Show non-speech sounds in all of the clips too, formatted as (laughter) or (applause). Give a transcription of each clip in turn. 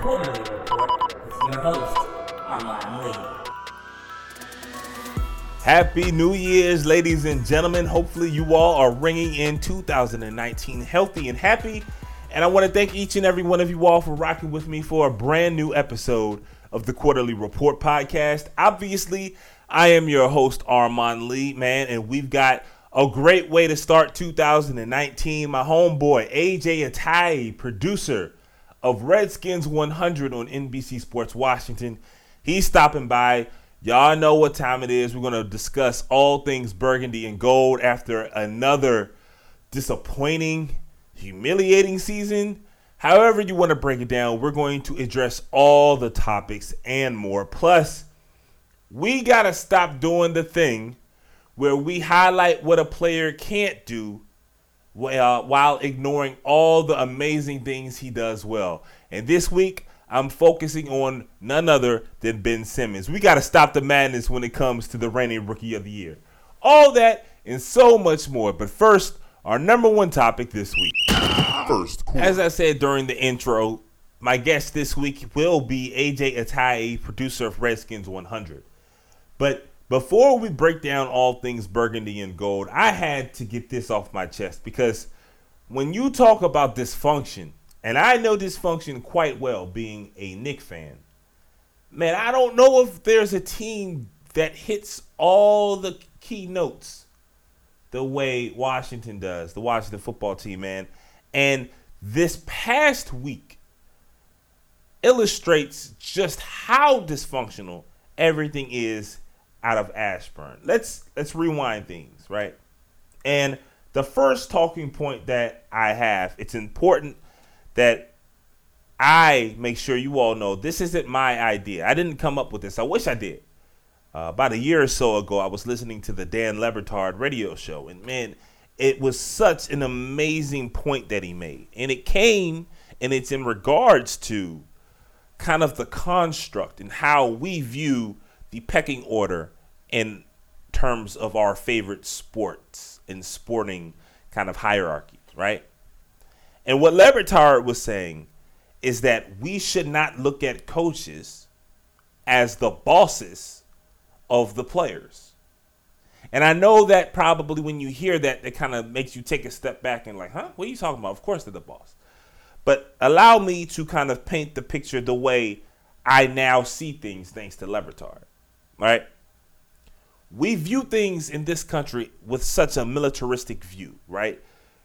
Quarter-Lee Report with your host, Lee. Happy New Year's, ladies and gentlemen. Hopefully, you all are ringing in 2019 healthy and happy. And I want to thank each and every one of you all for rocking with me for a brand new episode of the Quarter-Lee Report podcast. Obviously, I am your host, Armon Lee, man, and we've got a great way to start 2019. My homeboy, AJ Atayee, producer of Redskins 100 on NBC Sports Washington, he's stopping by. Y'all know what time it is. We're going to discuss all things burgundy and gold after another disappointing, humiliating season. However, you want to break it down, we're going to address all the topics and more. Plus, we got to stop doing the thing where we highlight what a player can't do while, uh, while ignoring all the amazing things he does well. And this week, I'm focusing on none other than Ben Simmons. We got to stop the madness when it comes to the reigning rookie of the year. All that and so much more. But first, our number one topic this week. First, As I said during the intro, my guest this week will be AJ Atayee, producer of Redskins 100. But before we break down all things burgundy and gold, I had to get this off my chest because when you talk about dysfunction, and I know dysfunction quite well being a Knick fan, man, I don't know if there's a team that hits all the key notes the way Washington does, the Washington football team, man. And this past week illustrates just how dysfunctional everything is out of Ashburn. Let's let's rewind things, right? And the first talking point that I have, it's important that I make sure you all know this isn't my idea. I didn't come up with this. I wish I did. Uh, about a year or so ago, I was listening to the Dan Le Batard radio show, and man, it was such an amazing point that he made. And it came, and it's in regards to kind of the construct and how we view the pecking order in terms of our favorite sports and sporting kind of hierarchies, right? And what Le was saying is that we should not look at coaches as the bosses of the players. And I know that probably when you hear that, it kind of makes you take a step back and like, huh? What are you talking about? Of course they're the boss. But allow me to kind of paint the picture the way I now see things thanks to Le Batard. Right? We view things in this country with such a militaristic view, right?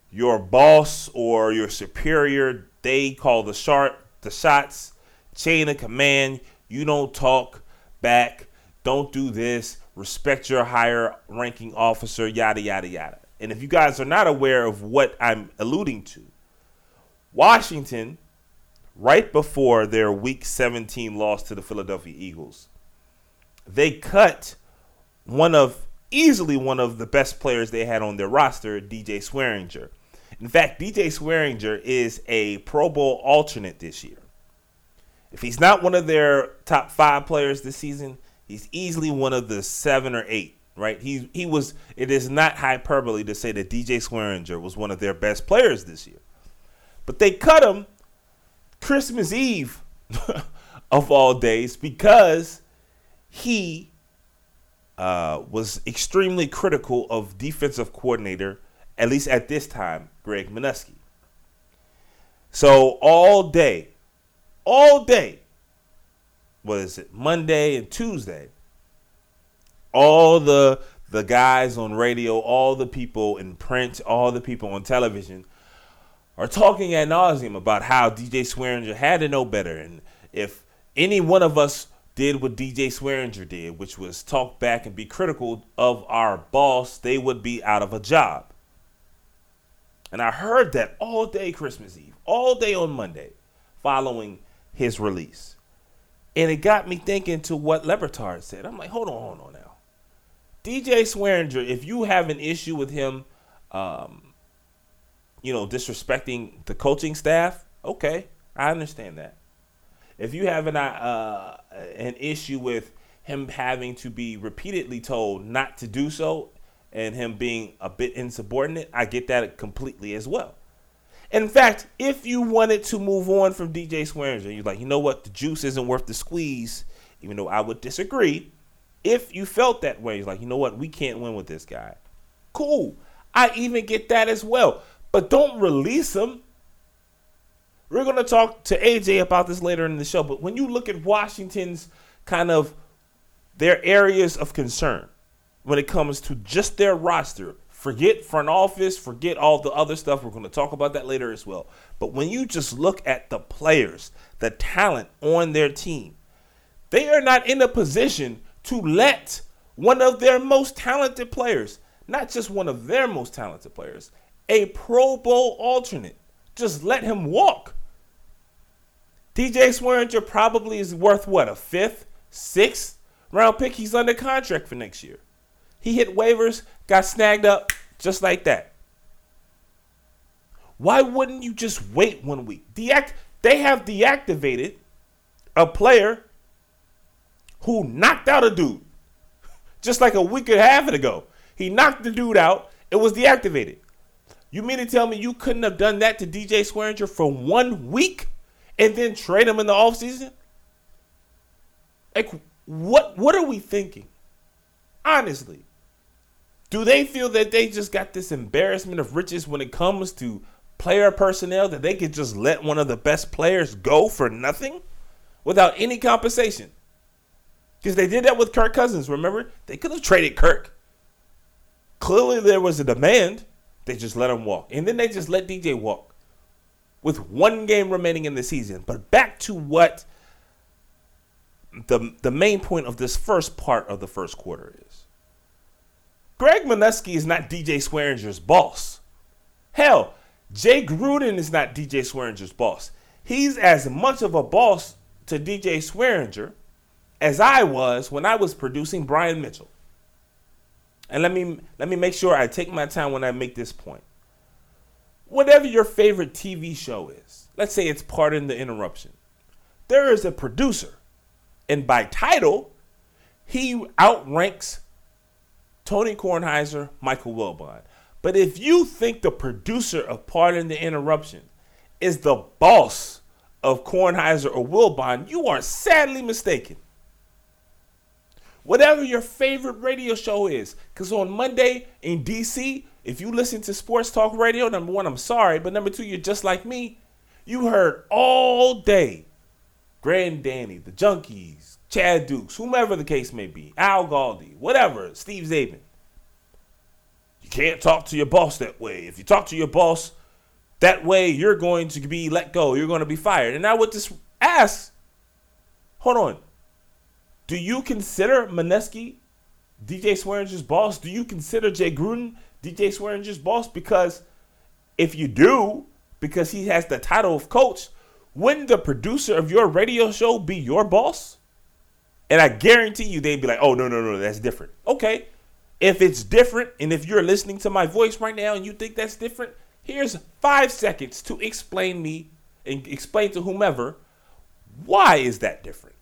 Your boss or your superior, they call the sharp the shots, chain of command, you don't talk back, don't do this, respect your higher ranking officer, yada yada yada. And if you guys are not aware of what I'm alluding to, Washington, right before their week 17 loss to the Philadelphia Eagles, they cut one of easily one of the best players they had on their roster, DJ Swearinger. In fact, DJ Swearinger is a Pro Bowl alternate this year. If he's not one of their top five players this season, he's easily one of the seven or eight. Right? He he was. It is not hyperbole to say that DJ Swearinger was one of their best players this year. But they cut him Christmas Eve (laughs) of all days because he uh, was extremely critical of defensive coordinator, at least at this time, Greg Manusky. So all day, all day, what is it, Monday and Tuesday, all the the guys on radio, all the people in print, all the people on television are talking ad nauseum about how DJ Swearinger had to know better. And if any one of us did what DJ Swearinger did, which was talk back and be critical of our boss, they would be out of a job. And I heard that all day Christmas Eve, all day on Monday, following his release. And it got me thinking to what Le Batard said. I'm like, hold on, hold on now. DJ Swearinger, if you have an issue with him, um, you know, disrespecting the coaching staff, okay, I understand that. If you have an uh, an issue with him having to be repeatedly told not to do so, and him being a bit insubordinate, I get that completely as well. In fact, if you wanted to move on from DJ Swearinger, you're like, you know what, the juice isn't worth the squeeze, even though I would disagree. If you felt that way, you're like, you know what, we can't win with this guy. Cool. I even get that as well. But don't release him. We're going to talk to AJ about this later in the show. But when you look at Washington's kind of their areas of concern when it comes to just their roster, forget front office, forget all the other stuff. We're going to talk about that later as well. But when you just look at the players, the talent on their team, they are not in a position to let one of their most talented players, not just one of their most talented players, a Pro Bowl alternate, just let him walk. DJ Swearinger probably is worth what, a fifth, sixth round pick? He's under contract for next year. He hit waivers, got snagged up just like that. Why wouldn't you just wait one week? Deact- they have deactivated a player who knocked out a dude (laughs) just like a week and a half ago. He knocked the dude out. It was deactivated. You mean to tell me you couldn't have done that to DJ Swearinger for one week and then trade him in the offseason? Like, what what are we thinking? Honestly. Do they feel that they just got this embarrassment of riches when it comes to player personnel that they could just let one of the best players go for nothing without any compensation? Because they did that with Kirk Cousins, remember? They could have traded Kirk. Clearly, there was a demand. They just let him walk. And then they just let DJ walk with one game remaining in the season. But back to what the, the main point of this first part of the first quarter is Greg Manusky is not DJ Swearinger's boss. Hell, Jay Gruden is not DJ Swearinger's boss. He's as much of a boss to DJ Swearinger as I was when I was producing Brian Mitchell. And let me let me make sure I take my time when I make this point. Whatever your favorite TV show is, let's say it's Pardon the Interruption. There is a producer, and by title, he outranks Tony Kornheiser, Michael Wilbon. But if you think the producer of Pardon the Interruption is the boss of Kornheiser or Wilbon, you are sadly mistaken whatever your favorite radio show is. Because on Monday in DC, if you listen to sports talk radio, number one, I'm sorry, but number two, you're just like me. You heard all day Grand Danny, the Junkies, Chad Dukes, whomever the case may be, Al Galdi, whatever, Steve Czaban. You can't talk to your boss that way. If you talk to your boss that way, you're going to be let go. You're going to be fired. And now with this ass, hold on. Do you consider Manusky DJ Swearinger's boss? Do you consider Jay Gruden DJ Swearing Swearinger's boss? Because if you do, because he has the title of coach, wouldn't the producer of your radio show be your boss? And I guarantee you they'd be like, oh, no, no, no, that's different. Okay. If it's different, and if you're listening to my voice right now and you think that's different, here's five seconds to explain me and explain to whomever why is that different.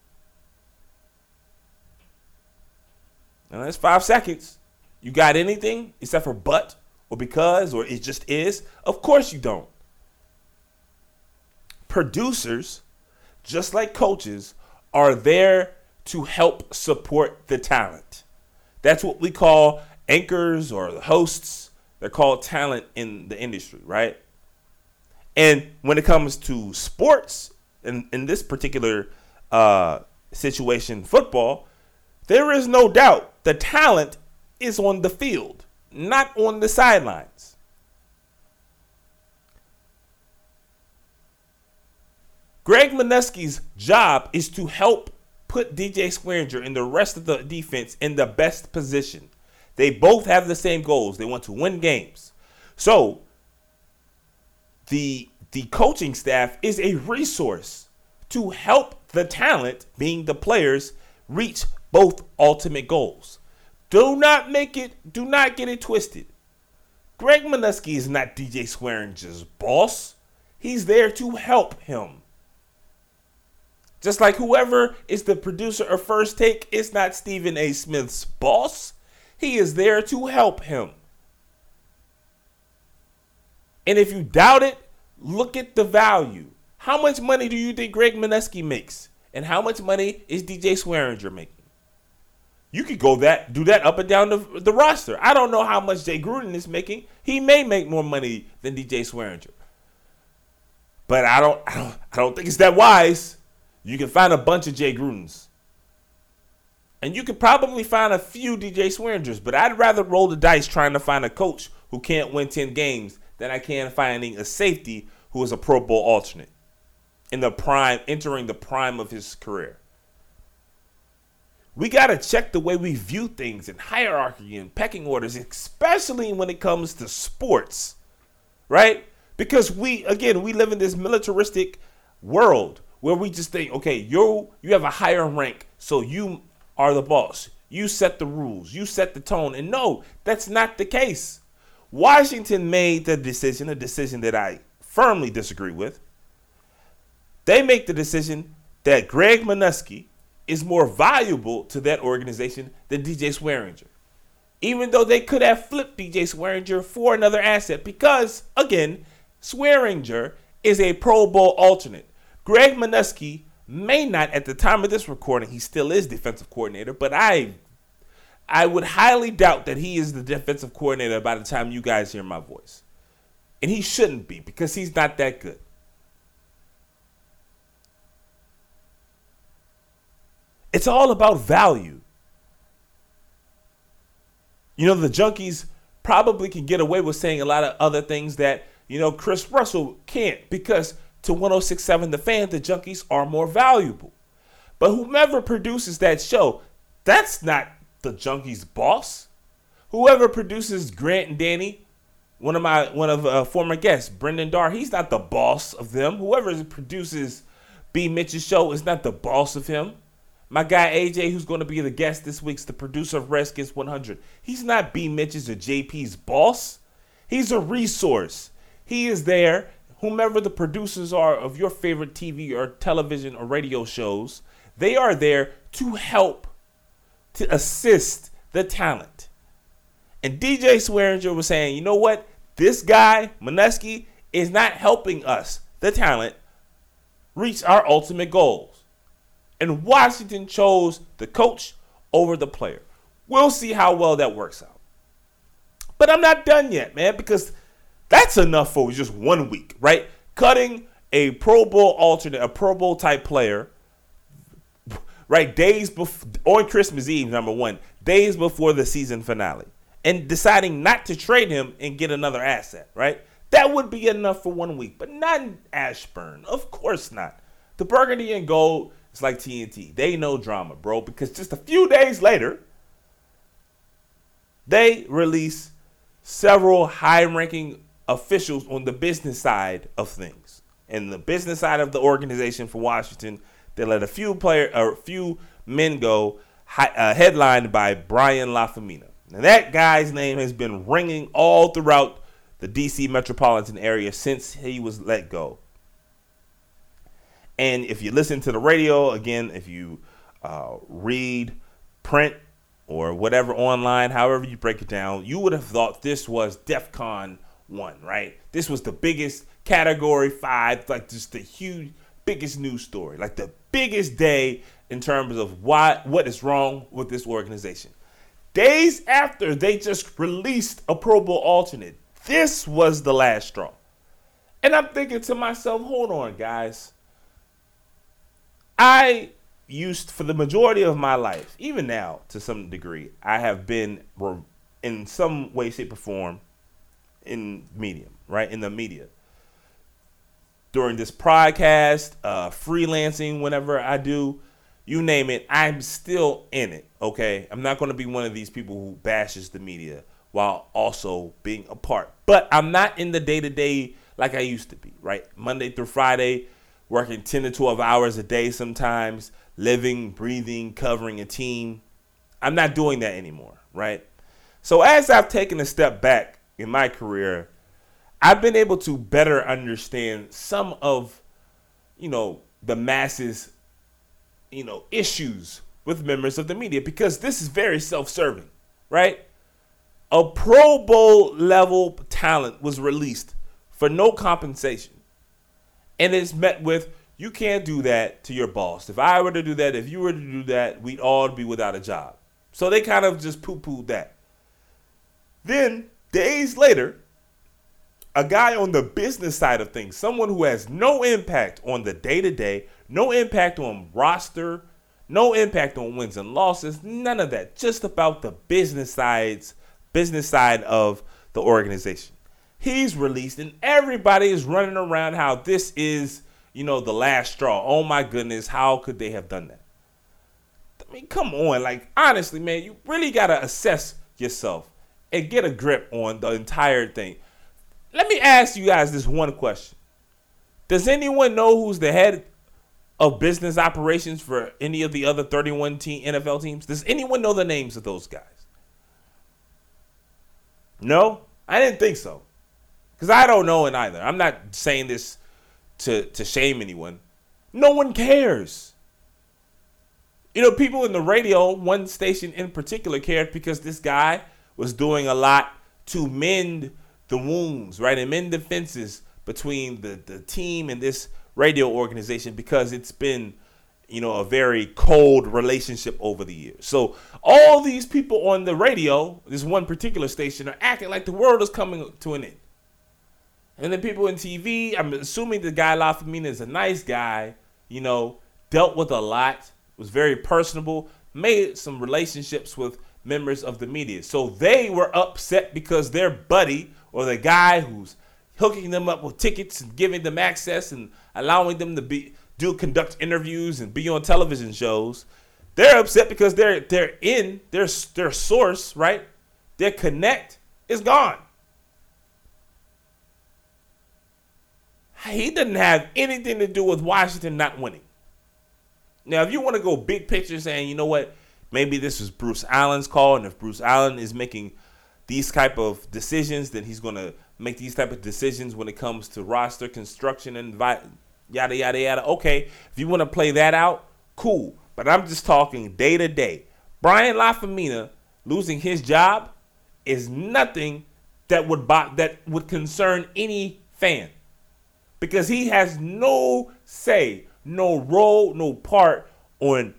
Now that's five seconds. You got anything except for but or because or it just is? Of course you don't. Producers, just like coaches, are there to help support the talent. That's what we call anchors or hosts. They're called talent in the industry, right? And when it comes to sports, in, in this particular uh, situation, football, there is no doubt the talent is on the field, not on the sidelines. Greg Manusky's job is to help put DJ Swearinger and the rest of the defense in the best position. They both have the same goals. They want to win games. So the the coaching staff is a resource to help the talent, being the players, reach both ultimate goals. Do not make it, do not get it twisted. Greg Manusky is not DJ Swearinger's boss. He's there to help him. Just like whoever is the producer of First Take is not Stephen A. Smith's boss, he is there to help him. And if you doubt it, look at the value. How much money do you think Greg Manusky makes? And how much money is DJ Swearinger making? You could go that do that up and down the, the roster. I don't know how much Jay Gruden is making. He may make more money than DJ Swearinger. But I don't, I don't I don't think it's that wise. You can find a bunch of Jay Grudens. And you could probably find a few DJ Swearingers, but I'd rather roll the dice trying to find a coach who can't win 10 games than I can finding a safety who is a Pro Bowl alternate in the prime, entering the prime of his career. We got to check the way we view things and hierarchy and pecking orders, especially when it comes to sports, right? Because we, again, we live in this militaristic world where we just think, okay, you you have a higher rank, so you are the boss. You set the rules, you set the tone. And no, that's not the case. Washington made the decision, a decision that I firmly disagree with. They make the decision that Greg Manusky is more valuable to that organization than DJ Swearinger. Even though they could have flipped DJ Swearinger for another asset, because again, Swearinger is a Pro Bowl alternate. Greg Manusky may not, at the time of this recording, he still is defensive coordinator, but I, I would highly doubt that he is the defensive coordinator by the time you guys hear my voice, and he shouldn't be because he's not that good. It's all about value. You know, the junkies probably can get away with saying a lot of other things that, you know, Chris Russell can't because to 1067 The Fan, the junkies are more valuable. But whomever produces that show, that's not the junkies' boss. Whoever produces Grant and Danny, one of my one of uh, former guests, Brendan Dar, he's not the boss of them. Whoever produces B Mitch's show is not the boss of him. My guy AJ, who's going to be the guest this week's the producer of Redskins 100. He's not B Mitch's or JP's boss. He's a resource. He is there. Whomever the producers are of your favorite TV or television or radio shows, they are there to help, to assist the talent. And DJ Swearinger was saying, you know what? This guy, Manusky, is not helping us, the talent, reach our ultimate goal and Washington chose the coach over the player. We'll see how well that works out. But I'm not done yet, man, because that's enough for just one week, right? Cutting a Pro Bowl alternate, a Pro Bowl type player, right? Days before, on Christmas Eve, number one, days before the season finale, and deciding not to trade him and get another asset, right? That would be enough for one week, but not Ashburn. Of course not. The burgundy and gold it's like TNT. They know drama, bro, because just a few days later, they release several high ranking officials on the business side of things. And the business side of the organization for Washington, they let a few player a few men go, uh, headlined by Brian Lafemina. And that guy's name has been ringing all throughout the DC metropolitan area since he was let go. And if you listen to the radio, again, if you uh, read, print, or whatever online, however you break it down, you would have thought this was DEF CON 1, right? This was the biggest category five, like just the huge, biggest news story, like the biggest day in terms of why, what is wrong with this organization. Days after they just released a Pro Bowl alternate, this was the last straw. And I'm thinking to myself, hold on, guys. I used for the majority of my life, even now to some degree, I have been in some way, shape, or form in medium, right? In the media. During this podcast, uh, freelancing, whenever I do, you name it, I'm still in it, okay? I'm not to be one of these people who bashes the media while also being a part. But I'm not in the day to day like I used to be, right? Monday through Friday, working 10 to 12 hours a day sometimes, living, breathing, covering a team. I'm not doing that anymore, right? So as I've taken a step back in my career, I've been able to better understand some of, you know, the masses, you know, issues with members of the media because this is very self-serving, right? A Pro Bowl level talent was released for no compensation And it's met with, you can't do that to your boss. If I were to do that, if you were to do that, we'd all be without a job. So they kind of just poo pooed that. Then, days later, a guy on the business side of things, someone who has no impact on the day to day, no impact on roster, no impact on wins and losses, none of that. Just about the business sides, business side of the organization. He's released, and everybody is running around how this is, you know, the last straw. Oh my goodness, how could they have done that? I mean, come on. Like, honestly, man, you really got to assess yourself and get a grip on the entire thing. Let me ask you guys this one question Does anyone know who's the head of business operations for any of the other 31 team NFL teams? Does anyone know the names of those guys? No, I didn't think so. Because I don't know it either. I'm not saying this to, to shame anyone. No one cares. You know, people in the radio, one station in particular, cared because this guy was doing a lot to mend the wounds, right, and mend the fences between the, the team and this radio organization because it's been, you know, a very cold relationship over the years. So all these people on the radio, this one particular station, are acting like the world is coming to an end. And then people in TV, I'm assuming the guy Lafemina is a nice guy, you know, dealt with a lot was very personable, made some relationships with members of the media. So they were upset because their buddy or the guy who's hooking them up with tickets and giving them access and allowing them to be do conduct interviews and be on television shows. They're upset because they're they're in their their source, right? Their connect is gone. He didn't have anything to do with Washington not winning. Now, if you want to go big picture, saying you know what, maybe this was Bruce Allen's call, and if Bruce Allen is making these type of decisions, then he's going to make these type of decisions when it comes to roster construction and yada yada yada. Okay, if you want to play that out, cool. But I'm just talking day to day. Brian Lafemina losing his job is nothing that would that would concern any fan because he has no say no role, no part on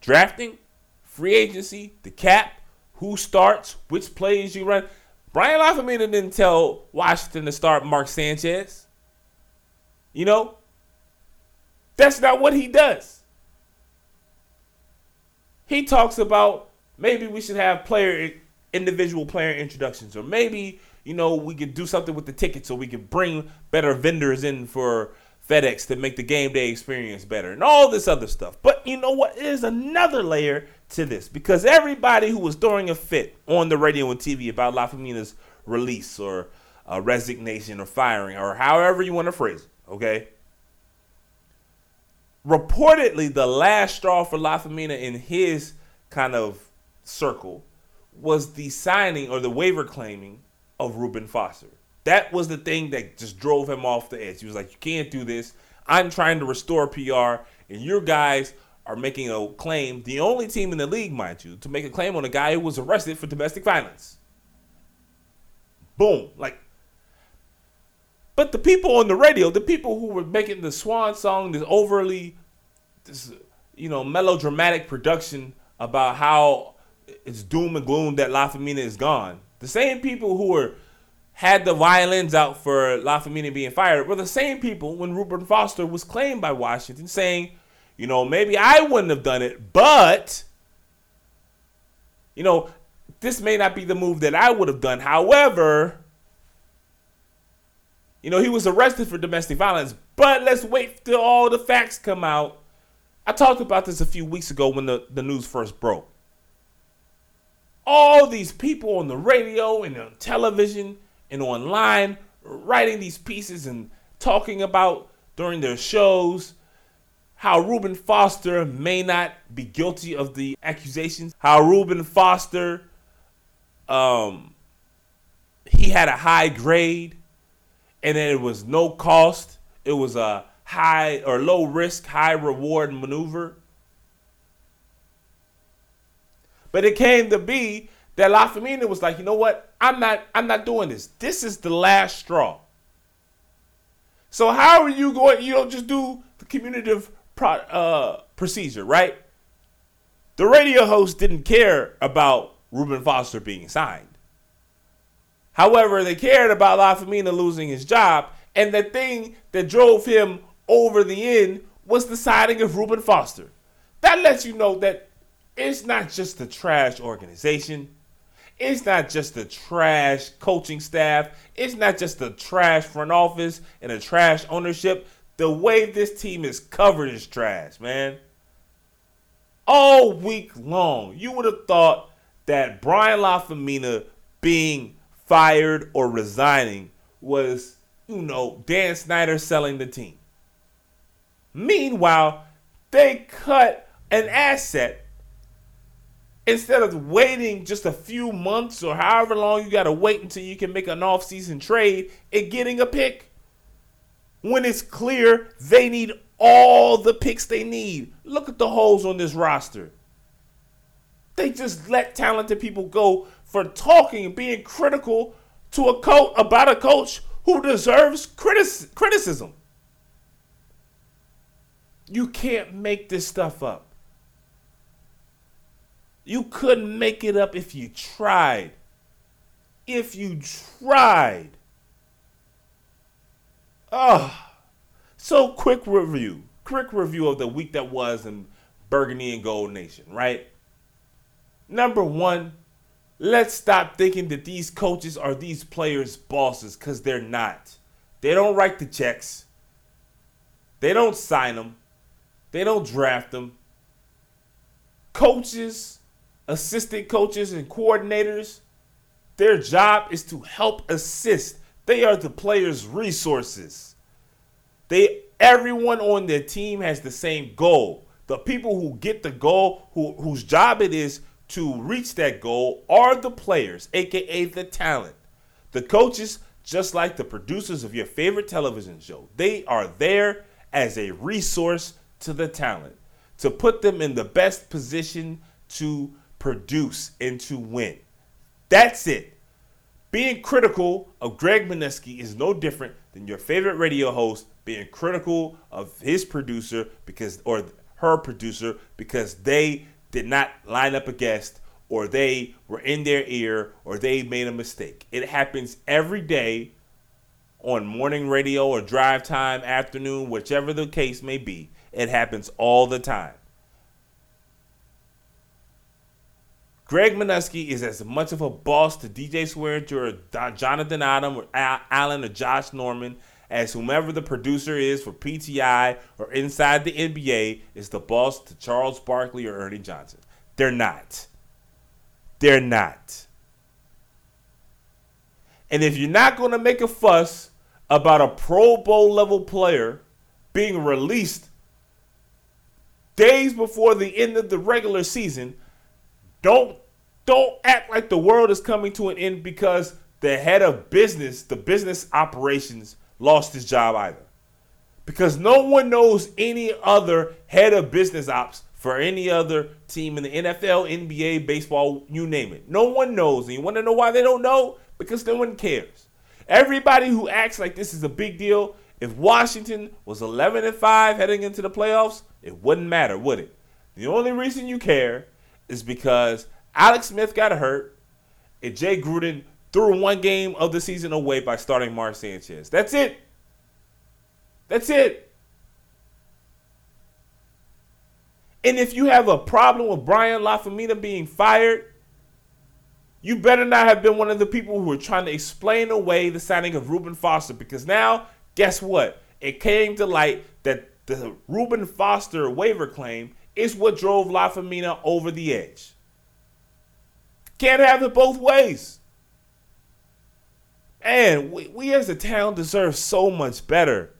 drafting, free agency, the cap, who starts, which plays you run. Brian Lafemina didn't tell Washington to start Mark Sanchez. You know, that's not what he does. He talks about maybe we should have player individual player introductions, or maybe you know we could do something with the tickets, so we could bring better vendors in for FedEx to make the game day experience better and all this other stuff. But you know what? There's another layer to this because everybody who was throwing a fit on the radio and TV about Lafemina's release or uh, resignation or firing or however you want to phrase it, okay? Reportedly, the last straw for Lafemina in his kind of circle was the signing or the waiver claiming of Reuben Foster. That was the thing that just drove him off the edge. He was like, "You can't do this. I'm trying to restore PR, and your guys are making a claim. The only team in the league, mind you, to make a claim on a guy who was arrested for domestic violence. Boom, like." But the people on the radio, the people who were making the swan song, this overly, this you know, melodramatic production about how it's doom and gloom that Lafemina is gone. The same people who were had the violins out for Lafemina being fired were the same people when Rupert Foster was claimed by Washington saying, you know, maybe I wouldn't have done it, but, you know, this may not be the move that I would have done. However, you know, he was arrested for domestic violence, but let's wait till all the facts come out. I talked about this a few weeks ago when the, the news first broke. All these people on the radio and on television and online writing these pieces and talking about during their shows how Reuben Foster may not be guilty of the accusations, how Reuben Foster um he had a high grade and it was no cost. It was a high or low risk, high reward maneuver. But it came to be that Lafemina was like, you know what? I'm not I'm not doing this. This is the last straw. So how are you going? You don't just do the communicative pro, uh, procedure, right? The radio host didn't care about Reuben Foster being signed. However, they cared about Lafemina losing his job, and the thing that drove him over the end was the signing of Reuben Foster. That lets you know that it's not just the trash organization. It's not just the trash coaching staff. It's not just the trash front office and a trash ownership. The way this team is covered is trash, man. All week long, you would have thought that Brian Lafemina being fired or resigning was, you know, Dan Snyder selling the team. Meanwhile, they cut an asset instead of waiting just a few months or however long you got to wait until you can make an off-season trade and getting a pick when it's clear they need all the picks they need. Look at the holes on this roster. They just let talented people go for talking being critical to a coach about a coach who deserves critic- criticism. You can't make this stuff up. You couldn't make it up if you tried. If you tried. Oh. So quick review. Quick review of the week that was in Burgundy and Gold Nation, right? Number one, let's stop thinking that these coaches are these players' bosses because they're not. They don't write the checks. They don't sign them. They don't draft them. Coaches assistant coaches and coordinators, their job is to help assist. They are the players' resources. They everyone on their team has the same goal. The people who get the goal, who, whose job it is to reach that goal, are the players, aka the talent. The coaches, just like the producers of your favorite television show, they are there as a resource to the talent to put them in the best position to produce, and to win. That's it. Being critical of Greg Manusky is no different than your favorite radio host being critical of his producer because or her producer because they did not line up a guest or they were in their ear or they made a mistake. It happens every day on morning radio or drive time, afternoon, whichever the case may be. It happens all the time. Greg Manusky is as much of a boss to DJ Swearinger or Jonathan Adam or Allen or Josh Norman as whomever the producer is for PTI or inside the NBA is the boss to Charles Barkley or Ernie Johnson. They're not. They're not. And if you're not going to make a fuss about a Pro Bowl level player being released days before the end of the regular season, don't don't act like the world is coming to an end because the head of business, the business operations, lost his job either. Because no one knows any other head of business ops for any other team in the NFL, NBA, baseball, you name it. No one knows. And you want to know why they don't know? Because no one cares. Everybody who acts like this is a big deal, if Washington was 11 and 5 heading into the playoffs, it wouldn't matter, would it? The only reason you care is because Alex Smith got hurt, and Jay Gruden threw one game of the season away by starting Mark Sanchez. That's it. That's it. And if you have a problem with Brian Lafemina being fired, you better not have been one of the people who are trying to explain away the signing of Reuben Foster because now, guess what? It came to light that the Reuben Foster waiver claim is what drove Lafemina over the edge. Can't have it both ways. And we, we as a town deserve so much better.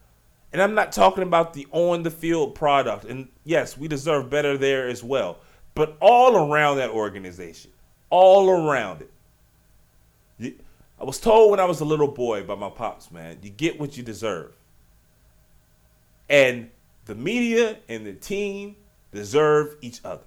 And I'm not talking about the on the field product. And yes, we deserve better there as well. But all around that organization, all around it. I was told when I was a little boy by my pops, man, you get what you deserve. And the media and the team deserve each other.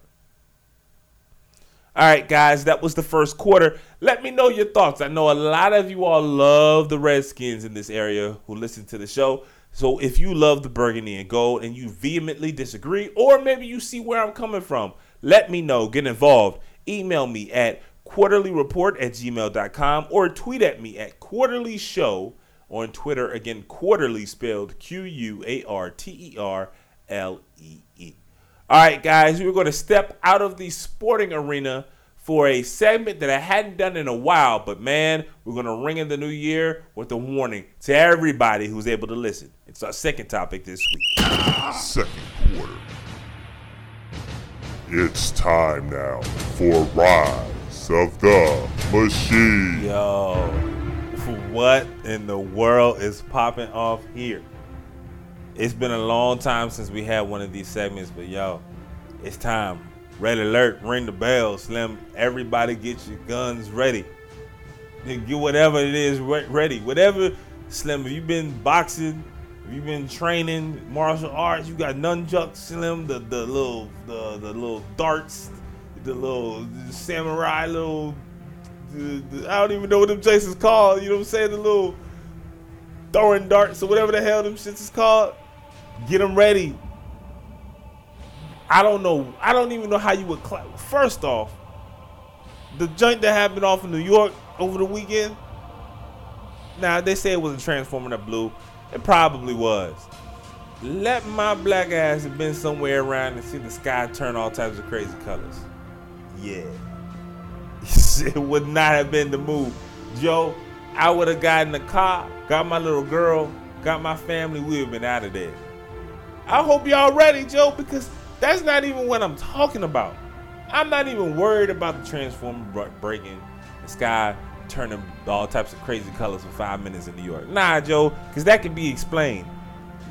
All right, guys, that was the first quarter. Let me know your thoughts. I know a lot of you all love the Redskins in this area who listen to the show. So if you love the burgundy and gold and you vehemently disagree, or maybe you see where I'm coming from, let me know. Get involved. Email me at quarterlyreport at gmail.com or tweet at me at quarterly show on Twitter. Again, quarterly spelled Q U A R T E R L E E. All right, guys, we're going to step out of the sporting arena for a segment that I hadn't done in a while, but man, we're going to ring in the new year with a warning to everybody who's able to listen. It's our second topic this week. Second quarter. It's time now for Rise of the Machine. Yo, what in the world is popping off here? It's been a long time since we had one of these segments, but yo, it's time. Red alert, ring the bell, Slim. Everybody get your guns ready. Get whatever it is ready. Whatever, Slim, if you've been boxing, if you've been training martial arts, you got nunchucks, Slim, the, the little the, the little darts, the little samurai little the, the, I don't even know what them is called. You know what I'm saying? The little throwing darts or whatever the hell them shits is called. Get them ready. I don't know. I don't even know how you would. First off, the joint that happened off in New York over the weekend. Now they say it was a transformer that blew. It probably was. Let my black ass have been somewhere around and see the sky turn all types of crazy colors. Yeah. (laughs) it would not have been the move. Joe, I would have gotten the car, got my little girl, got my family, we would have been out of there. I hope y'all ready, Joe, because that's not even what I'm talking about. I'm not even worried about the transformer breaking, the sky turning all types of crazy colors for five minutes in New York. Nah, Joe, because that can be explained.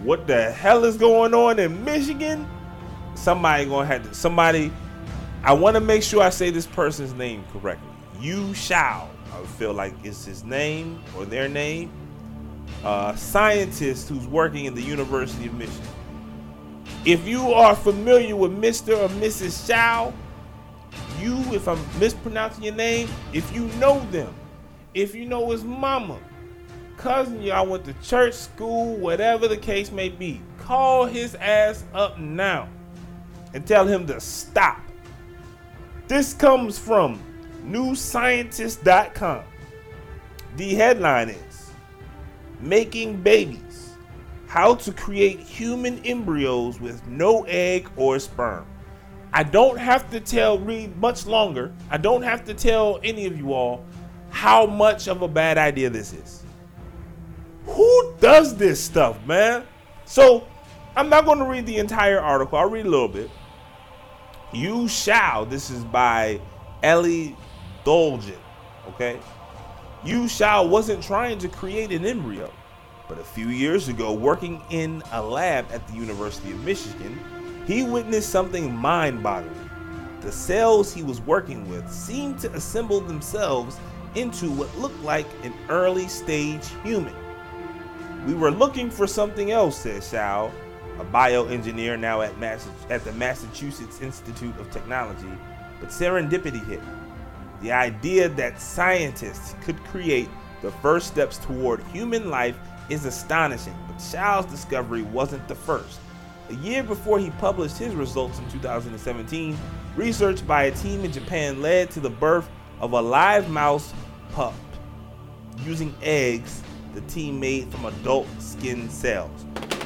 What the hell is going on in Michigan? Somebody gonna have to. Somebody. I want to make sure I say this person's name correctly. Yue Shao. I feel like it's his name or their name. A scientist who's working in the University of Michigan. If you are familiar with Mr. or Mrs. Shao, you, if I'm mispronouncing your name, if you know them, if you know his mama, cousin, y'all went to church, school, whatever the case may be, call his ass up now and tell him to stop. This comes from newscientist.com. The headline is Making Babies how to create human embryos with no egg or sperm. I don't have to tell Reed much longer. I don't have to tell any of you all how much of a bad idea this is. Who does this stuff, man? So, I'm not going to read the entire article. I'll read a little bit. Yue Shao. This is by Elie Dolgin. Okay? Yue Shao wasn't trying to create an embryo. But a few years ago, working in a lab at the University of Michigan, he witnessed something mind boggling. The cells he was working with seemed to assemble themselves into what looked like an early stage human. We were looking for something else, said Shao, a bioengineer now at, Mass- at the Massachusetts Institute of Technology, but serendipity hit. The idea that scientists could create the first steps toward human life is astonishing, but Shao's discovery wasn't the first. A year before he published his results in 2017, research by a team in Japan led to the birth of a live mouse pup using eggs the team made from adult skin cells.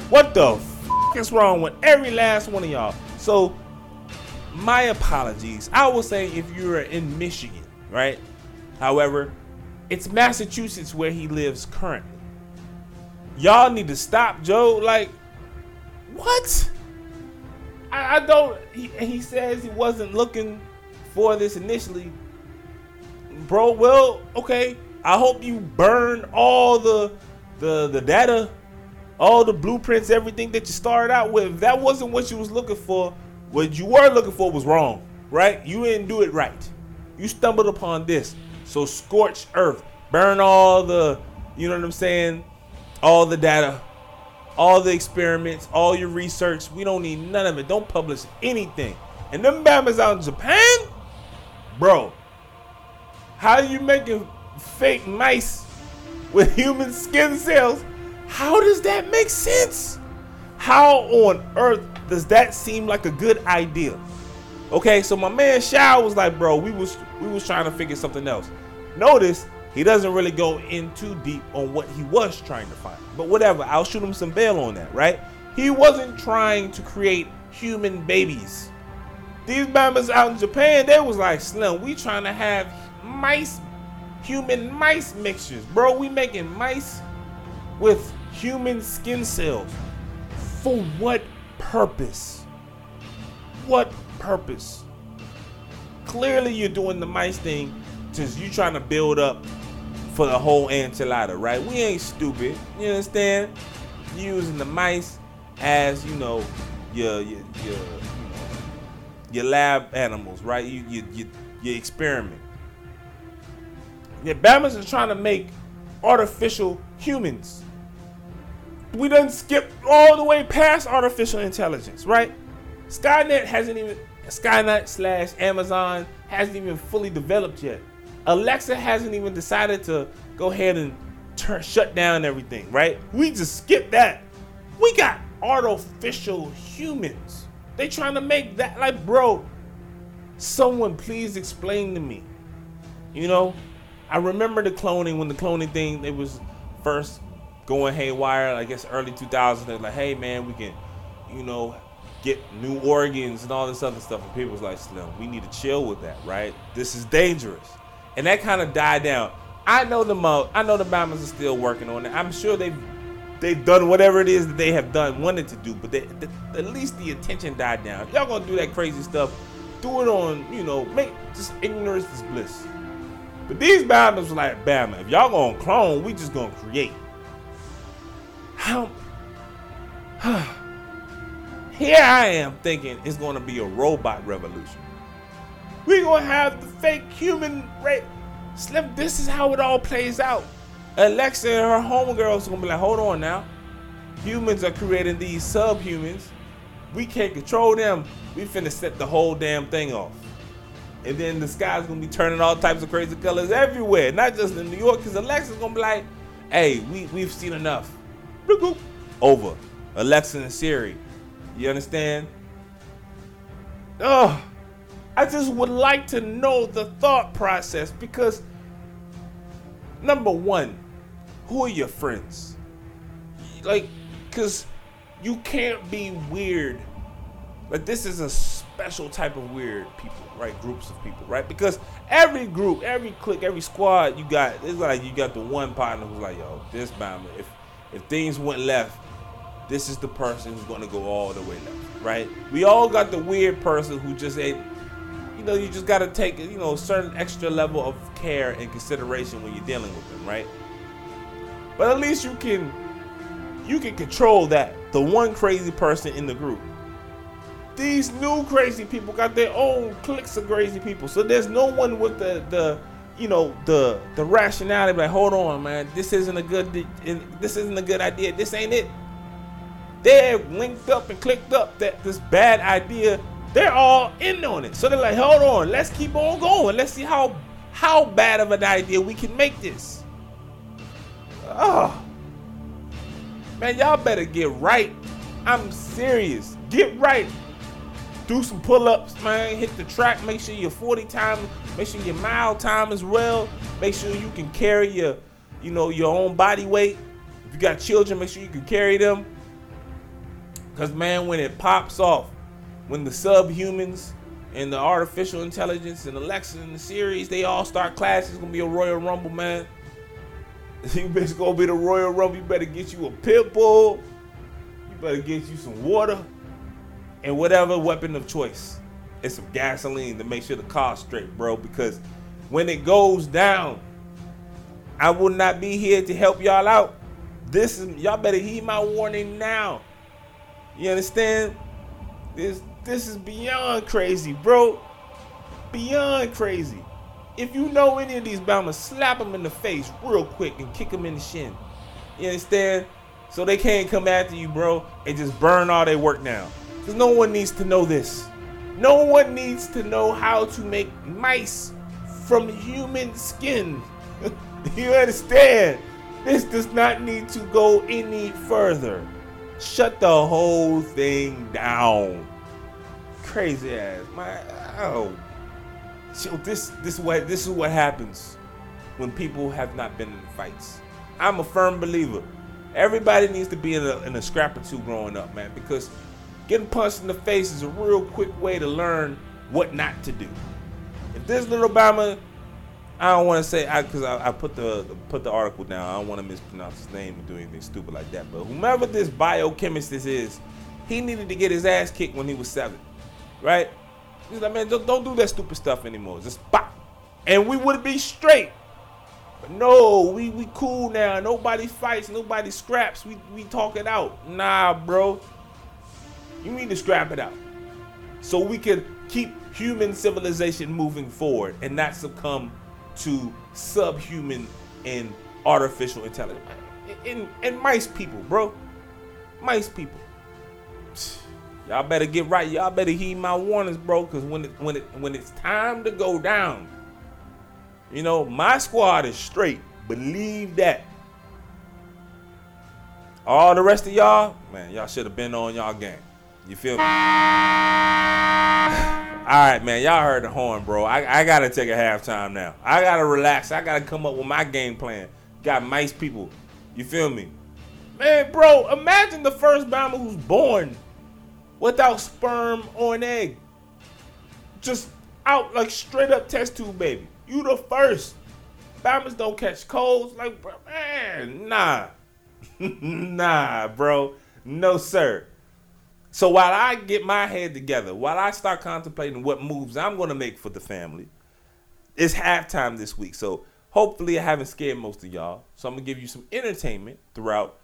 What the f is wrong with every last one of y'all? So, my apologies. I will say if you're in Michigan, right? However, it's Massachusetts where he lives currently y'all need to stop Joe. Like, what? I, I don't. He, he says he wasn't looking for this initially, bro. Well, okay. I hope you burn all the the the data, all the blueprints, everything that you started out with. That wasn't what you was looking for, what you were looking for was wrong, right? You didn't do it right. You stumbled upon this. So scorch earth, burn all the, you know what I'm saying? All the data, all the experiments, all your research. We don't need none of it. Don't publish anything. And them bammers out in Japan, bro. How you making fake mice with human skin cells? How does that make sense? How on earth does that seem like a good idea? Okay, so my man Shao was like, bro, we was we was trying to figure something else. Notice he doesn't really go in too deep on what he was trying to find. But whatever, I'll shoot him some bail on that, right? He wasn't trying to create human babies. These members out in Japan, they was like, Slim, we trying to have mice, human mice mixtures. Bro, we making mice with human skin cells. For what purpose? What purpose? Clearly you're doing the mice thing because you trying to build up for the whole enchilada, right? We ain't stupid. You understand? Using the mice as, you know, your your your, your lab animals, right? You you you, experiment. The Bamas is trying to make artificial humans. We done skip all the way past artificial intelligence, right? Skynet hasn't even Skynet slash Amazon hasn't even fully developed yet. Alexa hasn't even decided to go ahead and turn shut down everything, right? We just skip that. We got artificial humans. They trying to make that like, bro. Someone please explain to me. You know, I remember the cloning when the cloning thing it was first going haywire. I guess early 2000s. They're like, hey man, we can, you know, get new organs and all this other stuff. And people was like, Slim, we need to chill with that, right? This is dangerous. And that kind of died down. I know the mo I know the Bombers are still working on it. I'm sure they've they've done whatever it is that they have done wanted to do, but they, the, at least the attention died down. Y'all gonna do that crazy stuff, do it on you know make just ignorance is bliss. But these Bombers were like Bama. If y'all gonna clone, we just gonna create. How? (sighs) Here I am thinking it's gonna be a robot revolution. We gonna have the fake human race. Slim, this is how it all plays out. Alexa and her homegirls are gonna be like, hold on now. Humans are creating these subhumans. We can't control them. We finna set the whole damn thing off. And then the sky's gonna be turning all types of crazy colors everywhere, not just in New York, because Alexa's gonna be like, hey, we, we've seen enough. Over. Alexa and Siri. You understand? Oh, I just would like to know the thought process because number one, who are your friends? Like, cause you can't be weird. Like this is a special type of weird people, right? Groups of people, right? Because every group, every clique, every squad you got, it's like you got the one partner who's like, yo, this bomber, if if things went left, this is the person who's gonna go all the way left, right? We all got the weird person who just ain't you know, you just got to take, you know, a certain extra level of care and consideration when you're dealing with them, right? But at least you can, you can control that. The one crazy person in the group. These new crazy people got their own cliques of crazy people. So there's no one with the the, you know, the the rationality. Like, hold on, man, this isn't a good, this isn't a good idea. This ain't it. They're linked up and clicked up that this bad idea they're all in on it. So they're like, hold on, let's keep on going. Let's see how how bad of an idea we can make this. Oh. Man, y'all better get right. I'm serious. Get right. Do some pull-ups, man. Hit the track. Make sure your 40 time, make sure your mile time is well. Make sure you can carry your, you know, your own body weight. If you got children, make sure you can carry them. Cause man, when it pops off, when the subhumans and the artificial intelligence and Alexa and the series, they all start classes. It's gonna be a Royal Rumble, man. (laughs) You better gonna be the Royal Rumble. You better get you a pit bull. You better get you some water and whatever weapon of choice. And some gasoline to make sure the car's straight, bro. Because when it goes down, I will not be here to help y'all out. This is y'all better heed my warning now. You understand? This this is beyond crazy, bro. Beyond crazy. If you know any of these bombers, slap them in the face real quick and kick them in the shin. You understand? So they can't come after you, bro, and just burn all their work down. Because no one needs to know this. No one needs to know how to make mice from human skin. (laughs) you understand? This does not need to go any further. Shut the whole thing down. Crazy ass. My oh. So this this what this is what happens when people have not been in fights. I'm a firm believer. Everybody needs to be in a, in a scrap or two growing up, man, because getting punched in the face is a real quick way to learn what not to do. If this little Obama, I don't want to say because I, I, put the put the article down. I don't want to mispronounce his name or do anything stupid like that. But whomever this biochemist this is, he needed to get his ass kicked when he was seven, right? He's like, man, don't, don't do that stupid stuff anymore. Just pop, and we would be straight. But no, we we cool now. Nobody fights. Nobody scraps. We we talk it out. Nah, bro. You need to scrap it out, so we can keep human civilization moving forward and not succumb to subhuman and artificial intelligence. And, and mice people, bro. Mice people. Y'all better get right. Y'all better heed my warnings, bro. Cause when it when it when it's time to go down, you know, my squad is straight. Believe that. All the rest of y'all, man, y'all should have been on y'all game. You feel me? All right, man. Y'all heard the horn, bro. I, I gotta take a halftime now. I gotta relax. I gotta come up with my game plan. Got mice people. You feel me? Man, bro, imagine the first bomber who's born without sperm or an egg. Just out like straight up test tube baby. You the first. Bamas don't catch colds. Like, bro, man, nah. (laughs) nah, bro. No, sir. So while I get my head together, while I start contemplating what moves I'm going to make for the family, it's halftime this week. So hopefully I haven't scared most of y'all. So I'm going to give you some entertainment throughout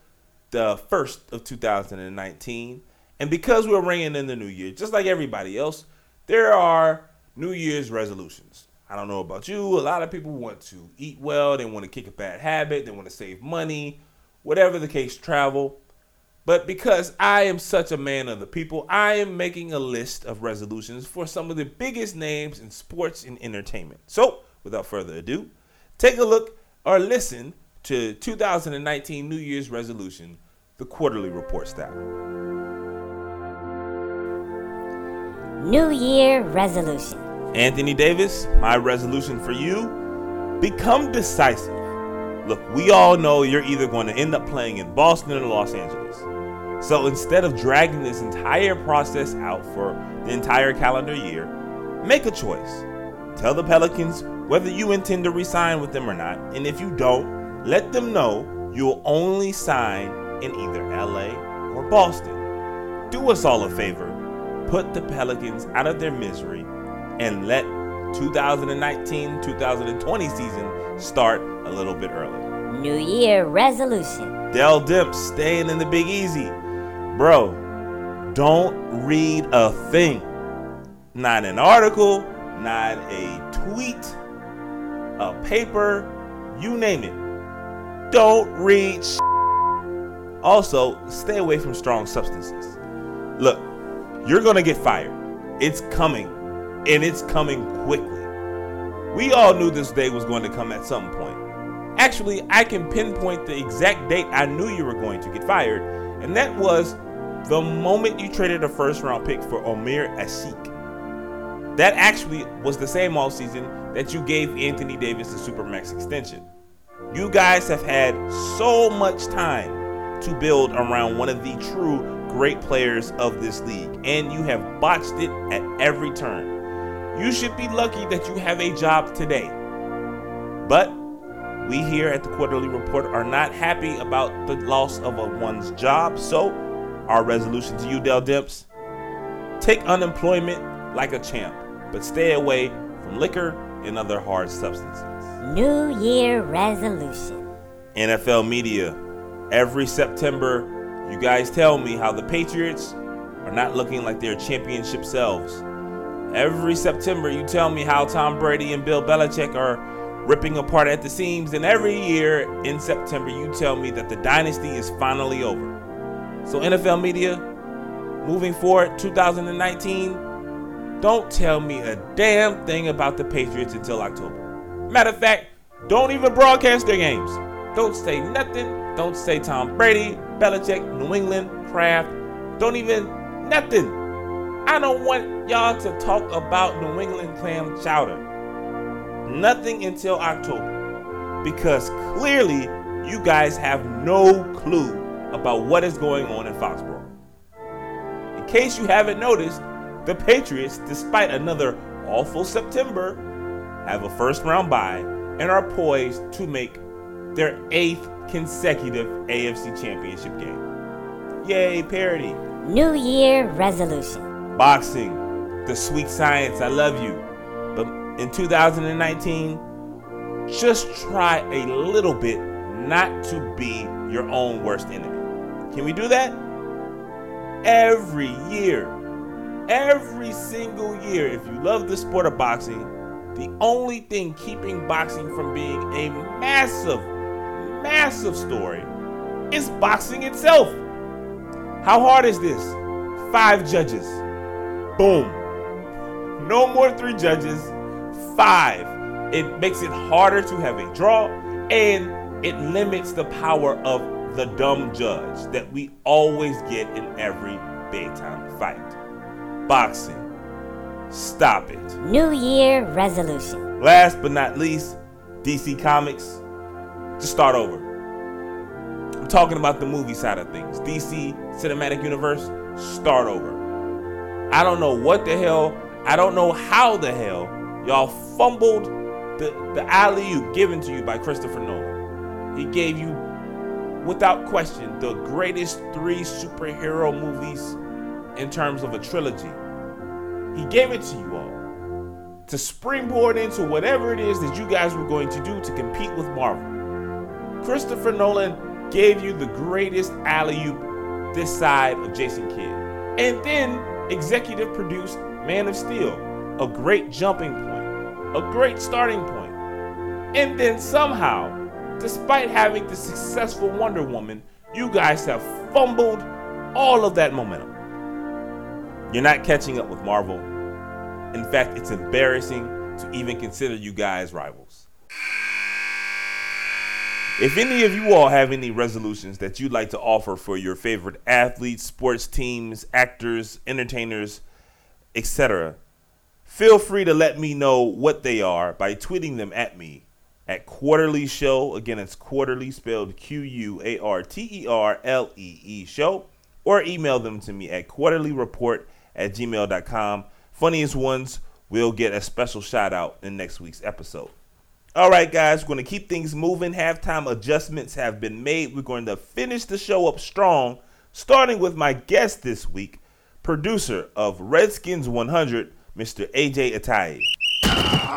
the first of 2019. And because we're ringing in the new year, just like everybody else, there are New Year's resolutions. I don't know about you. A lot of people want to eat well, they want to kick a bad habit, they want to save money, whatever the case, travel. But because I am such a man of the people, I am making a list of resolutions for some of the biggest names in sports and entertainment. So, without further ado, take a look or listen to 2019 New Year's resolution, the Quarter-Lee Report style. New Year resolution. Anthony Davis, my resolution for you become decisive. Look, we all know you're either going to end up playing in Boston or Los Angeles. So instead of dragging this entire process out for the entire calendar year, make a choice. Tell the Pelicans whether you intend to resign with them or not, and if you don't, let them know you'll only sign in either LA or Boston. Do us all a favor. Put the Pelicans out of their misery and let 2019 2020 season start a little bit early. New Year resolution. Dell Demps staying in the Big Easy. Bro, don't read a thing. Not an article, not a tweet, a paper, you name it. Don't read. Shit. Also, stay away from strong substances. Look, you're gonna get fired. It's coming, and it's coming quickly. We all knew this day was going to come at some point. Actually, I can pinpoint the exact date I knew you were going to get fired, and that was the moment you traded a first round pick for Omer Asik. That actually was the same all season that you gave Anthony Davis the Supermax extension. You guys have had so much time to build around one of the true great players of this league, and you have botched it at every turn. You should be lucky that you have a job today. But we here at the Quarter-Lee Report are not happy about the loss of a one's job, so our resolution to you, Dell Demps take unemployment like a champ, but stay away from liquor and other hard substances. New Year resolution. NFL media, every September, you guys tell me how the Patriots are not looking like their championship selves. Every September, you tell me how Tom Brady and Bill Belichick are ripping apart at the seams. And every year in September, you tell me that the dynasty is finally over. So, NFL media, moving forward, 2019, don't tell me a damn thing about the Patriots until October. Matter of fact, don't even broadcast their games. Don't say nothing. Don't say Tom Brady, Belichick, New England, Kraft. Don't even nothing. I don't want y'all to talk about New England clam chowder. Nothing until October. Because clearly you guys have no clue about what is going on in Foxborough. In case you haven't noticed, the Patriots, despite another awful September, have a first round bye and are poised to make their eighth consecutive AFC Championship game. Yay, parity. New Year resolution. Boxing, the sweet science, I love you. But in 2019, just try a little bit not to be your own worst enemy. Can we do that? Every year, every single year, if you love the sport of boxing, the only thing keeping boxing from being a massive, massive story is boxing itself. How hard is this? Five judges. Boom. No more three judges, five. It makes it harder to have a draw and it limits the power of the dumb judge that we always get in every big time fight. Boxing. Stop it. New Year resolution. Last but not least, DC Comics. Just start over. I'm talking about the movie side of things. DC Cinematic Universe, start over. I don't know what the hell, I don't know how the hell y'all fumbled the, the alley oop given to you by Christopher Nolan. He gave you, without question, the greatest three superhero movies in terms of a trilogy. He gave it to you all to springboard into whatever it is that you guys were going to do to compete with Marvel. Christopher Nolan gave you the greatest alley oop this side of Jason Kidd. And then executive produced Man of Steel, a great jumping point, a great starting point. And then somehow, despite having the successful Wonder Woman, you guys have fumbled all of that momentum. You're not catching up with Marvel. In fact, it's embarrassing to even consider you guys rivals. If any of you all have any resolutions that you'd like to offer for your favorite athletes, sports teams, actors, entertainers, etc., feel free to let me know what they are by tweeting them at me at Quarter-Lee Show. Again, it's Quarter-Lee spelled Q U A R T E R L E E Show. Or email them to me at quarterlyreport at gmail.com. Funniest ones will get a special shout out in next week's episode. All right, guys, we're going to keep things moving. Halftime adjustments have been made. We're going to finish the show up strong, starting with my guest this week, producer of Redskins 100, Mr. AJ Atayee.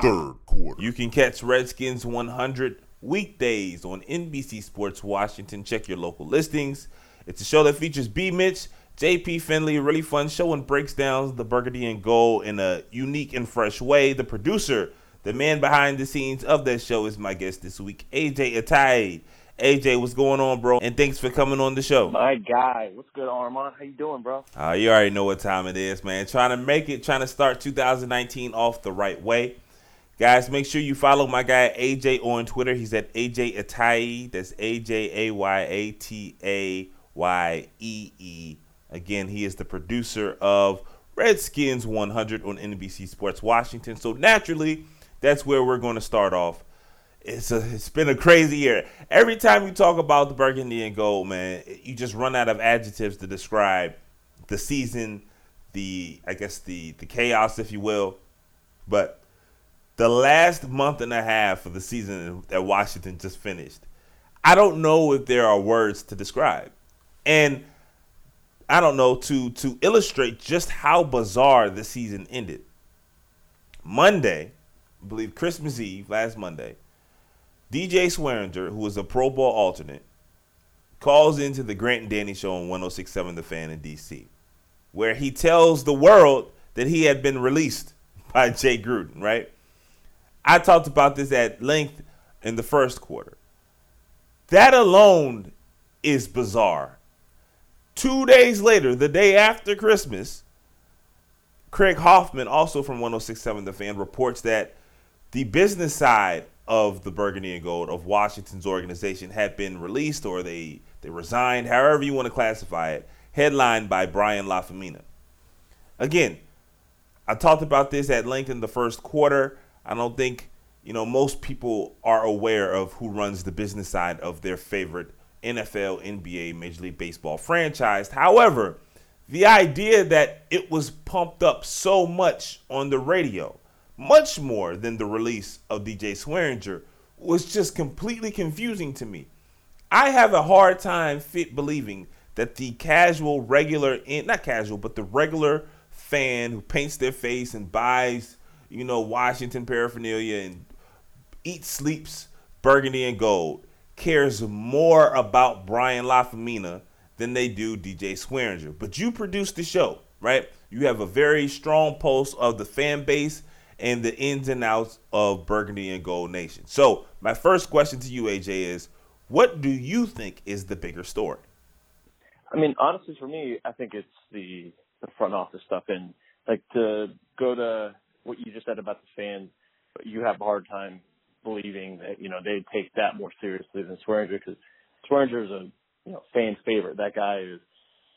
Third quarter. You can catch Redskins 100 weekdays on NBC Sports Washington. Check your local listings. It's a show that features B. Mitch, JP Finley, really fun show and breaks down the burgundy and gold in a unique and fresh way. The producer, the man behind the scenes of that show, is my guest this week, AJ Atayee. AJ, what's going on, bro? And thanks for coming on the show. My guy, what's good, Armon? How you doing, bro? Uh, you already know what time it is, man. Trying to make it, trying to start 2019 off the right way. Guys, make sure you follow my guy AJ on Twitter. He's at AJ Atayee. That's A J A Y A T A Y E E. Again, he is the producer of Redskins 100 on NBC Sports Washington. So naturally, that's where we're going to start off. It's a, it's been a crazy year. Every time you talk about the burgundy and gold, man, you just run out of adjectives to describe the season, the I guess the the chaos, if you will. But the last month and a half of the season that Washington just finished, I don't know if there are words to describe. And I don't know to to illustrate just how bizarre the season ended. Monday, I believe Christmas Eve, last Monday, DJ Swearinger, who was a Pro Bowl alternate, calls into the Grant and Danny show on 1067 The Fan in DC, where he tells the world that he had been released (laughs) by Jay Gruden, right? I talked about this at length in the first quarter. That alone is bizarre. Two days later, the day after Christmas, Craig Hoffman, also from 1067 The Fan, reports that the business side of the Burgundy and Gold of Washington's organization had been released or they they resigned, however you want to classify it, headlined by Brian Lafemina. Again, I talked about this at length in the first quarter. I don't think you know most people are aware of who runs the business side of their favorite NFL, NBA, Major League Baseball franchise. However, the idea that it was pumped up so much on the radio, much more than the release of DJ Swearinger, was just completely confusing to me. I have a hard time fit believing that the casual, regular, not casual, but the regular fan who paints their face and buys, you know, Washington paraphernalia and eats, sleeps burgundy and gold cares more about Brian Lafemina than they do DJ Swearinger. But you produce the show, right? You have a very strong pulse of the fan base and the ins and outs of Burgundy and Gold Nation. So, my first question to you, AJ, is what do you think is the bigger story? I mean, honestly, for me, I think it's the the front office stuff, and like to go to what you just said about the fans, you have a hard time believing that you know they take that more seriously than Swearinger because Swearinger is a you know fan favorite. That guy is.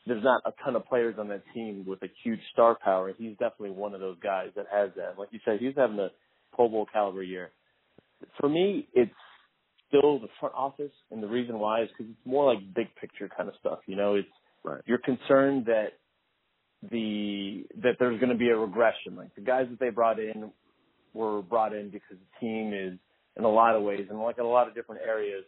There's not a ton of players on that team with a huge star power. He's definitely one of those guys that has that. Like you said, he's having a Pro Bowl caliber year. For me, it's still the front office, and the reason why is because it's more like big picture kind of stuff. You know, it's right. you're concerned that the that there's going to be a regression. Like the guys that they brought in were brought in because the team is in a lot of ways and like in a lot of different areas,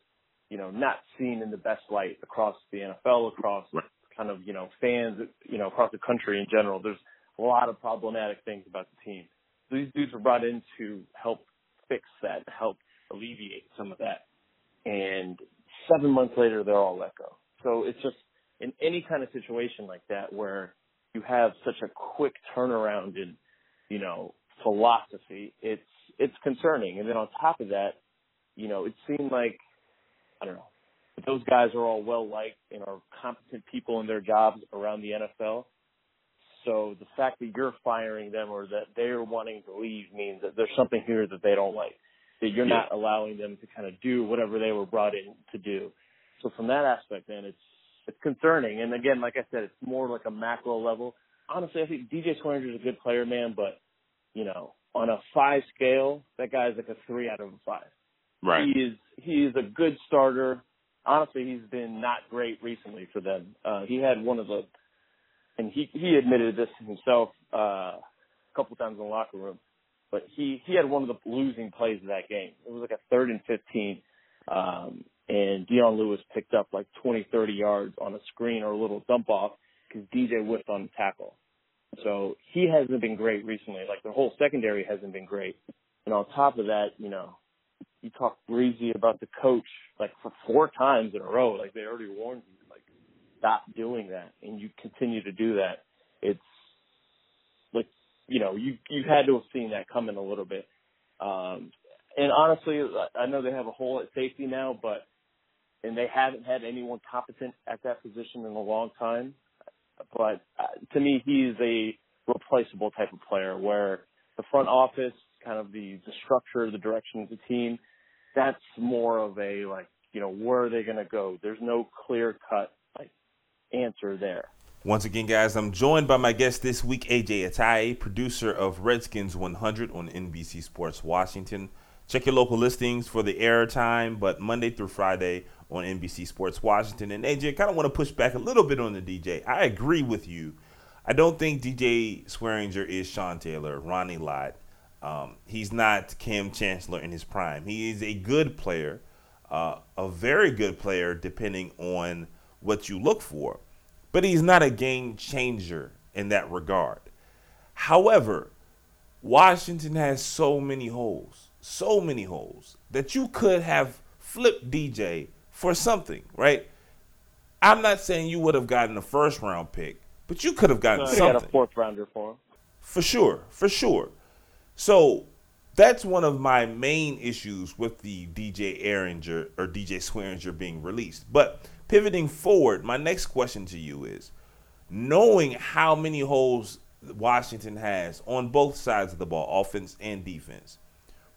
you know, not seen in the best light across the NFL, across right. Kind of you know fans, you know, across the country in general. There's a lot of problematic things about the team. So these dudes were brought in to help fix that, help alleviate some of that and seven months later they're all let go. So it's just in any kind of situation like that where you have such a quick turnaround in, you know, philosophy, it's it's concerning. And then on top of that, you know, it seemed like I don't know, those guys are all well liked and are competent people in their jobs around the NFL. So the fact that you're firing them or that they're wanting to leave means that there's something here that they don't like that you're not allowing them to kind of do whatever they were brought in to do. So from that aspect, then it's it's concerning. And again, like I said, it's more like a macro level. Honestly, I think DJ Swearinger is a good player, man, but you know, on a five scale, that guy's like a three out of a five. Right. He is he is a good starter. Honestly, he's been not great recently for them. Uh, he had one of the, and he he admitted this himself uh, a couple times in the locker room but he he had one of the losing plays of that game. It was like a third and fifteen, um, and Dion Lewis picked up like 20, 30 yards on a screen or a little dump off because DJ whiffed on the tackle. So he hasn't been great recently. Like the whole secondary hasn't been great. And on top of that, you know, you talk breezy about the coach like for four times in a row. Like they already warned you, like stop doing that, and you continue to do that. It's like you know, you you had to have seen that coming a little bit. Um, and honestly, I know they have a hole at safety now, but and they haven't had anyone competent at that position in a long time. But uh, to me, he's a replaceable type of player where the front office, kind of the the structure, the direction of the team, that's more of a like, you know, where are they going to go? There's no clear cut like answer there. Once again, guys, I'm joined by my guest this week, AJ Atayee, producer of Redskins 100 on NBC Sports Washington. Check your local listings for the airtime, but Monday through Friday on NBC Sports Washington. And AJ, kind of want to push back a little bit on the DJ. I agree with you. I don't think DJ Swearinger is Sean Taylor, Ronnie Lott. Um, he's not Kam Chancellor in his prime. He is a good player, uh, a very good player, depending on what you look for but he's not a game changer in that regard. However, Washington has so many holes, so many holes that you could have flipped DJ for something, right? I'm not saying you would have gotten a first round pick, but you could have gotten something. Got a fourth rounder for him. For sure, for sure. So that's one of my main issues with the DJ Ehringer or DJ Swearinger being released. But pivoting forward, my next question to you is knowing how many holes Washington has on both sides of the ball, offense and defense,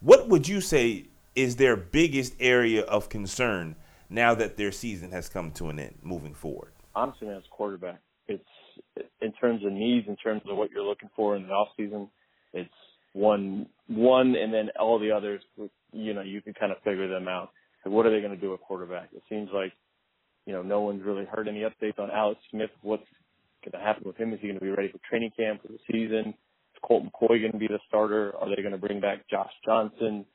what would you say is their biggest area of concern now that their season has come to an end moving forward? Honestly, man, quarterback. It's in terms of needs, in terms of what you're looking for in the off season. It's one, one, and then all the others. You know, you can kind of figure them out. So what are they going to do at quarterback? It seems like, you know, no one's really heard any updates on Alex Smith. What's going to happen with him? Is he going to be ready for training camp for the season? Is Colt McCoy going to be the starter? Are they going to bring back Josh Johnson?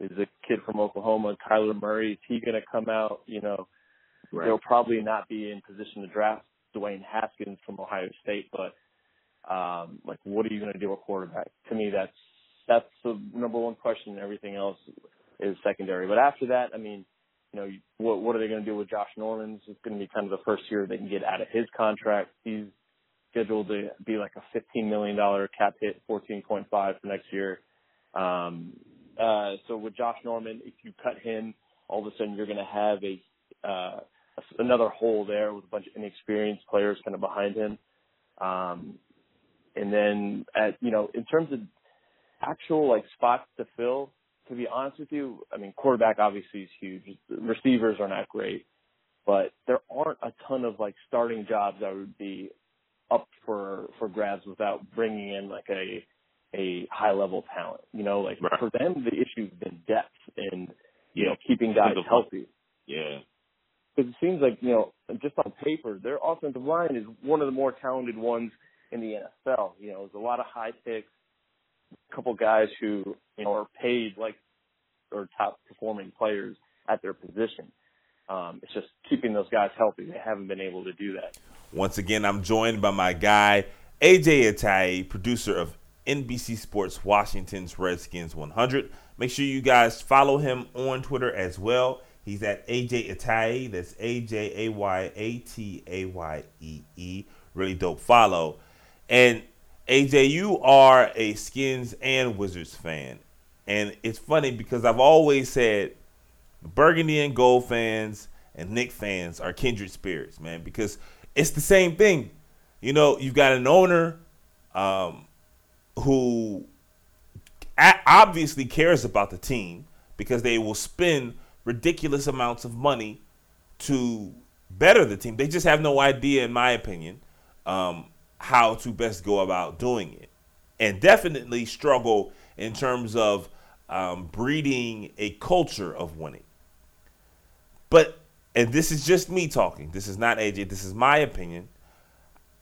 Is the kid from Oklahoma, Kyler Murray, is he going to come out? You know, right. they'll probably not be in position to draft Dwayne Haskins from Ohio State, but um, like, what are you going to do at quarterback? To me, that's that's the number one question. Everything else is secondary. But after that, I mean, you know, what what are they going to do with Josh Norman? It's going to be kind of the first year they can get out of his contract. He's scheduled to be like a fifteen million dollar cap hit, fourteen point five for next year. Um, uh, so with Josh Norman, if you cut him, all of a sudden you're going to have a uh, another hole there with a bunch of inexperienced players kind of behind him. Um, and then at you know in terms of actual like spots to fill, to be honest with you, I mean quarterback obviously is huge. Receivers are not great, but there aren't a ton of like starting jobs that would be up for for grabs without bringing in like a a high level talent. You know, like right. for them the issue's been depth and you yeah. know keeping guys healthy. Yeah. Because it seems like you know, just on paper, their offensive line is one of the more talented ones in the NFL. You know, there's a lot of high picks, couple guys who you know are paid like or top performing players at their position. Um, it's just keeping those guys healthy. They haven't been able to do that. Once again, I'm joined by my guy AJ Atayee, producer of NBC Sports Washington's Redskins 100. Make sure you guys follow him on Twitter as well. He's at AJ Atayee. That's A J A Y A T A Y E E. Really dope follow. And AJ, you are a Skins and Wizards fan. And it's funny because I've always said Burgundy and Gold fans and Knick fans are kindred spirits, man, because it's the same thing. You know, you've got an owner um, who obviously cares about the team because they will spend ridiculous amounts of money to better the team. They just have no idea, in my opinion, um, how to best go about doing it, and definitely struggle in terms of um, breeding a culture of winning. But, and this is just me talking, this is not AJ, this is my opinion.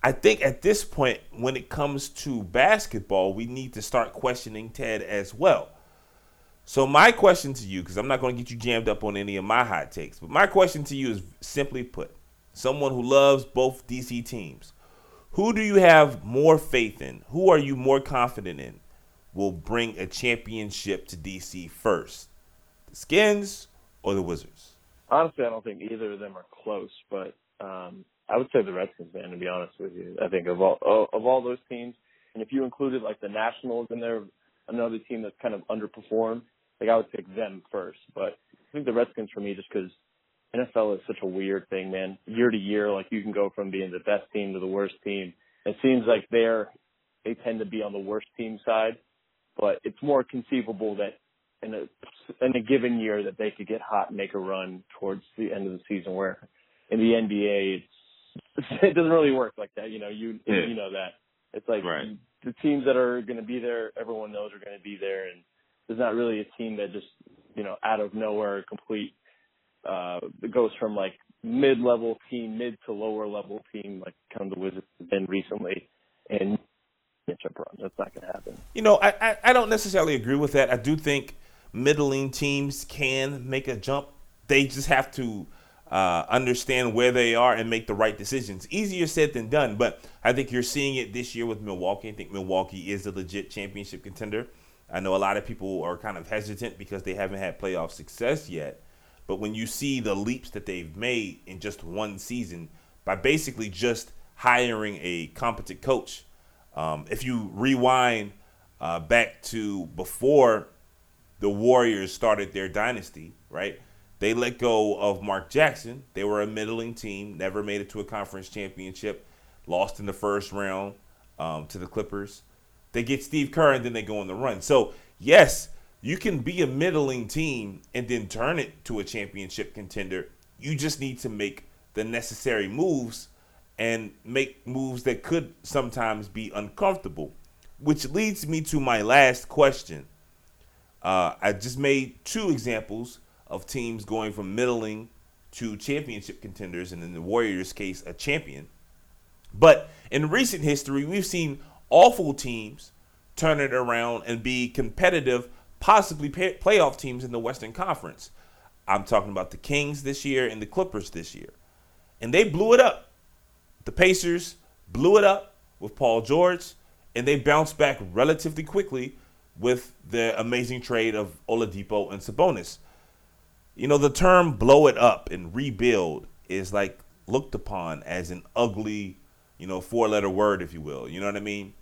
I think at this point, when it comes to basketball, we need to start questioning Ted as well. So, my question to you, because I'm not going to get you jammed up on any of my hot takes, but my question to you is simply put someone who loves both DC teams, who do you have more faith in? Who are you more confident in will bring a championship to DC first? The Skins or the Wizards? Honestly, I don't think either of them are close, but um, I would say the Redskins, man. To be honest with you, I think of all of all those teams, and if you included like the Nationals in there, another team that's kind of underperformed, like I would pick them first. But I think the Redskins for me, just because NFL is such a weird thing, man. Year to year, like you can go from being the best team to the worst team. It seems like they're they tend to be on the worst team side, but it's more conceivable that in a in a given year that they could get hot and make a run towards the end of the season. Where in the NBA, it's, (laughs) it doesn't really work like that. You know, you yeah. you know that it's like right. the teams that are going to be there, everyone knows are going to be there, and there's not really a team that just you know out of nowhere complete uh, it goes from like mid-level team, mid to lower level team, like kind of the Wizards have been recently, and. That's not going to happen. You know, I, I, I don't necessarily agree with that. I do think middling teams can make a jump. They just have to uh, understand where they are and make the right decisions. Easier said than done, but I think you're seeing it this year with Milwaukee. I think Milwaukee is a legit championship contender. I know a lot of people are kind of hesitant because they haven't had playoff success yet. But when you see the leaps that they've made in just one season by basically just hiring a competent coach, um, if you rewind uh, back to before the Warriors started their dynasty, right? They let go of Mark Jackson. They were a middling team, never made it to a conference championship, lost in the first round um, to the Clippers. They get Steve Kerr and then they go on the run. So, yes, You can be a middling team and then turn it to a championship contender. You just need to make the necessary moves and make moves that could sometimes be uncomfortable. Which leads me to my last question. Uh, I just made two examples of teams going from middling to championship contenders, and in the Warriors' case, a champion. But in recent history, we've seen awful teams turn it around and be competitive, possibly pay- playoff teams in the Western Conference. I'm talking about the Kings this year and the Clippers this year. And they blew it up. The Pacers blew it up with Paul George, and they bounced back relatively quickly with the amazing trade of Oladipo and Sabonis. You know, the term blow it up and rebuild is like looked upon as an ugly, you know, four letter word, if you will. You know what I mean?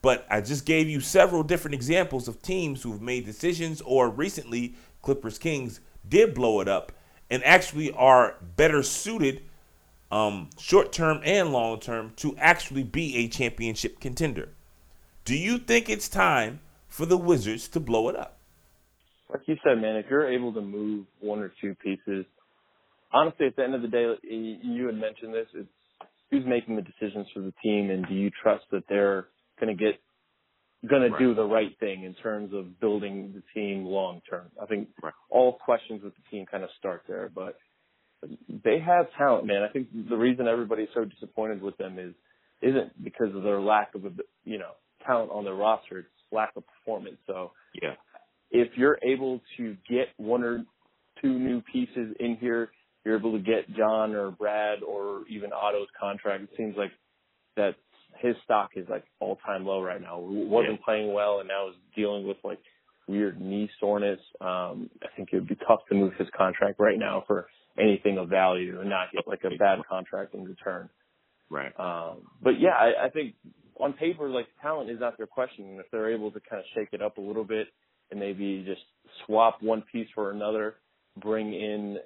But I just gave you several different examples of teams who've made decisions or recently Clippers Kings did blow it up and actually are better suited um, short term and long term to actually be a championship contender. Do you think it's time for the Wizards to blow it up? Like you said, man, if you're able to move one or two pieces, honestly, at the end of the day, you had mentioned this. It's who's making the decisions for the team, and do you trust that they're going to get going to do the right thing in terms of building the team long term? I think right. all questions with the team kind of start there, but they have talent, man. I think the reason everybody's so disappointed with them is isn't because of their lack of you know talent on their roster. It's lack of performance. So yeah, if you're able to get one or two new pieces in here, you're able to get John or Brad or even Otto's contract. It seems like that his stock is like all time low right now. Wasn't yeah. playing well and now is dealing with like weird knee soreness. Um, I think it would be tough to move his contract right now for anything of value and not get like a bad contract in return. Right. Um, but yeah, I, I think on paper, like talent is out there questioning. If they're able to kind of shake it up a little bit and maybe just swap one piece for another, bring in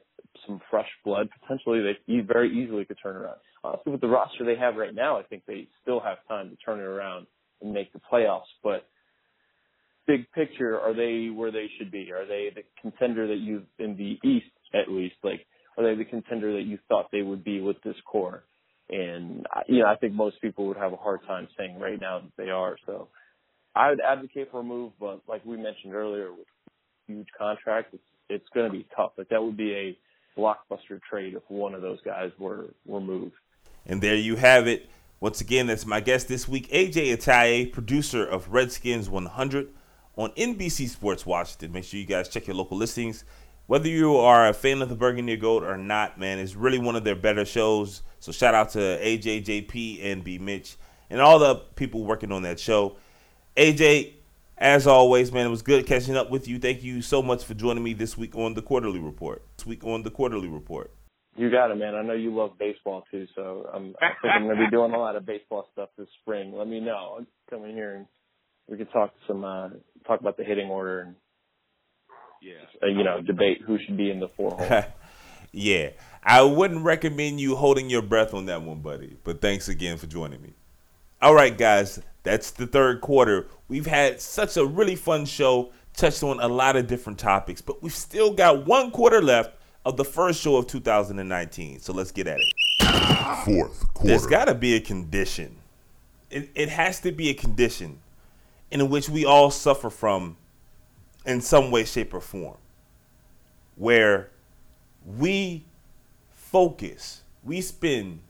some fresh blood, potentially they very easily could turn around. Honestly, with the roster they have right now, I think they still have time to turn it around and make the playoffs. But big picture, are they where they should be? Are they the contender that you in the East at least? Like, are they the contender that you thought they would be with this core? And you know, I think most people would have a hard time saying right now that they are. So I would advocate for a move, but like we mentioned earlier, with huge contracts, it's it's going to be tough. Like that would be a blockbuster trade if one of those guys were were moved. And there you have it. Once again, that's my guest this week, AJ Atayee, producer of Redskins 100 on NBC Sports Washington. Make sure you guys check your local listings. Whether you are a fan of the Burgundy Gold or not, man, it's really one of their better shows. So shout out to AJ, JP, and B Mitch, and all the people working on that show. AJ, as always, man, it was good catching up with you. Thank you so much for joining me this week on the Quarter-Lee Report. This week on the Quarter-Lee Report. You got it, man. I know you love baseball too, so I'm, I think I'm going to be doing a lot of baseball stuff this spring. Let me know. I'm coming here and we can talk some uh talk about the hitting order and yeah, uh, you know, debate who should be in the four hole. (laughs) yeah. I wouldn't recommend you holding your breath on that one, buddy. But thanks again for joining me. All right, guys, that's the third quarter. We've had such a really fun show, touched on a lot of different topics, but we've still got one quarter left of the first show of 2019. So let's get at it. Fourth quarter. There's got to be a condition. It, it has to be a condition in which we all suffer from in some way, shape, or form, where we focus, we spend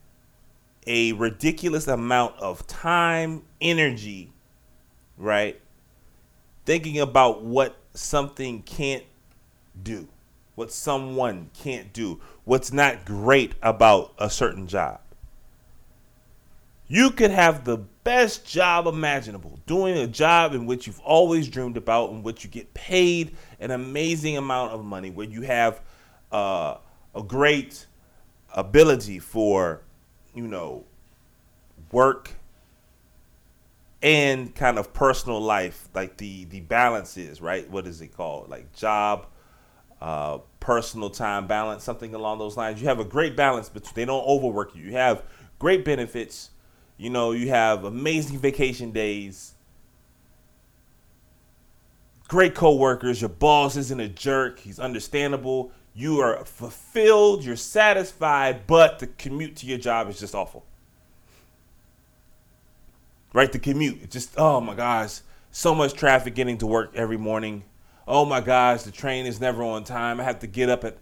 a ridiculous amount of time, energy, right? Thinking about what something can't do, what someone can't do, what's not great about a certain job. You could have the best job imaginable, doing a job in which you've always dreamed about, in which you get paid an amazing amount of money, where you have uh, a great ability for, you know, work and kind of personal life, like the the balance is right. What is it called? Like job, uh, personal time balance, something along those lines. You have a great balance, but they don't overwork you. You have great benefits. You know, you have amazing vacation days, great coworkers. Your boss isn't a jerk. He's understandable. You are fulfilled. You're satisfied, but the commute to your job is just awful. Right? The commute. It's just, oh my gosh, so much traffic getting to work every morning. Oh my gosh, the train is never on time. I have to get up at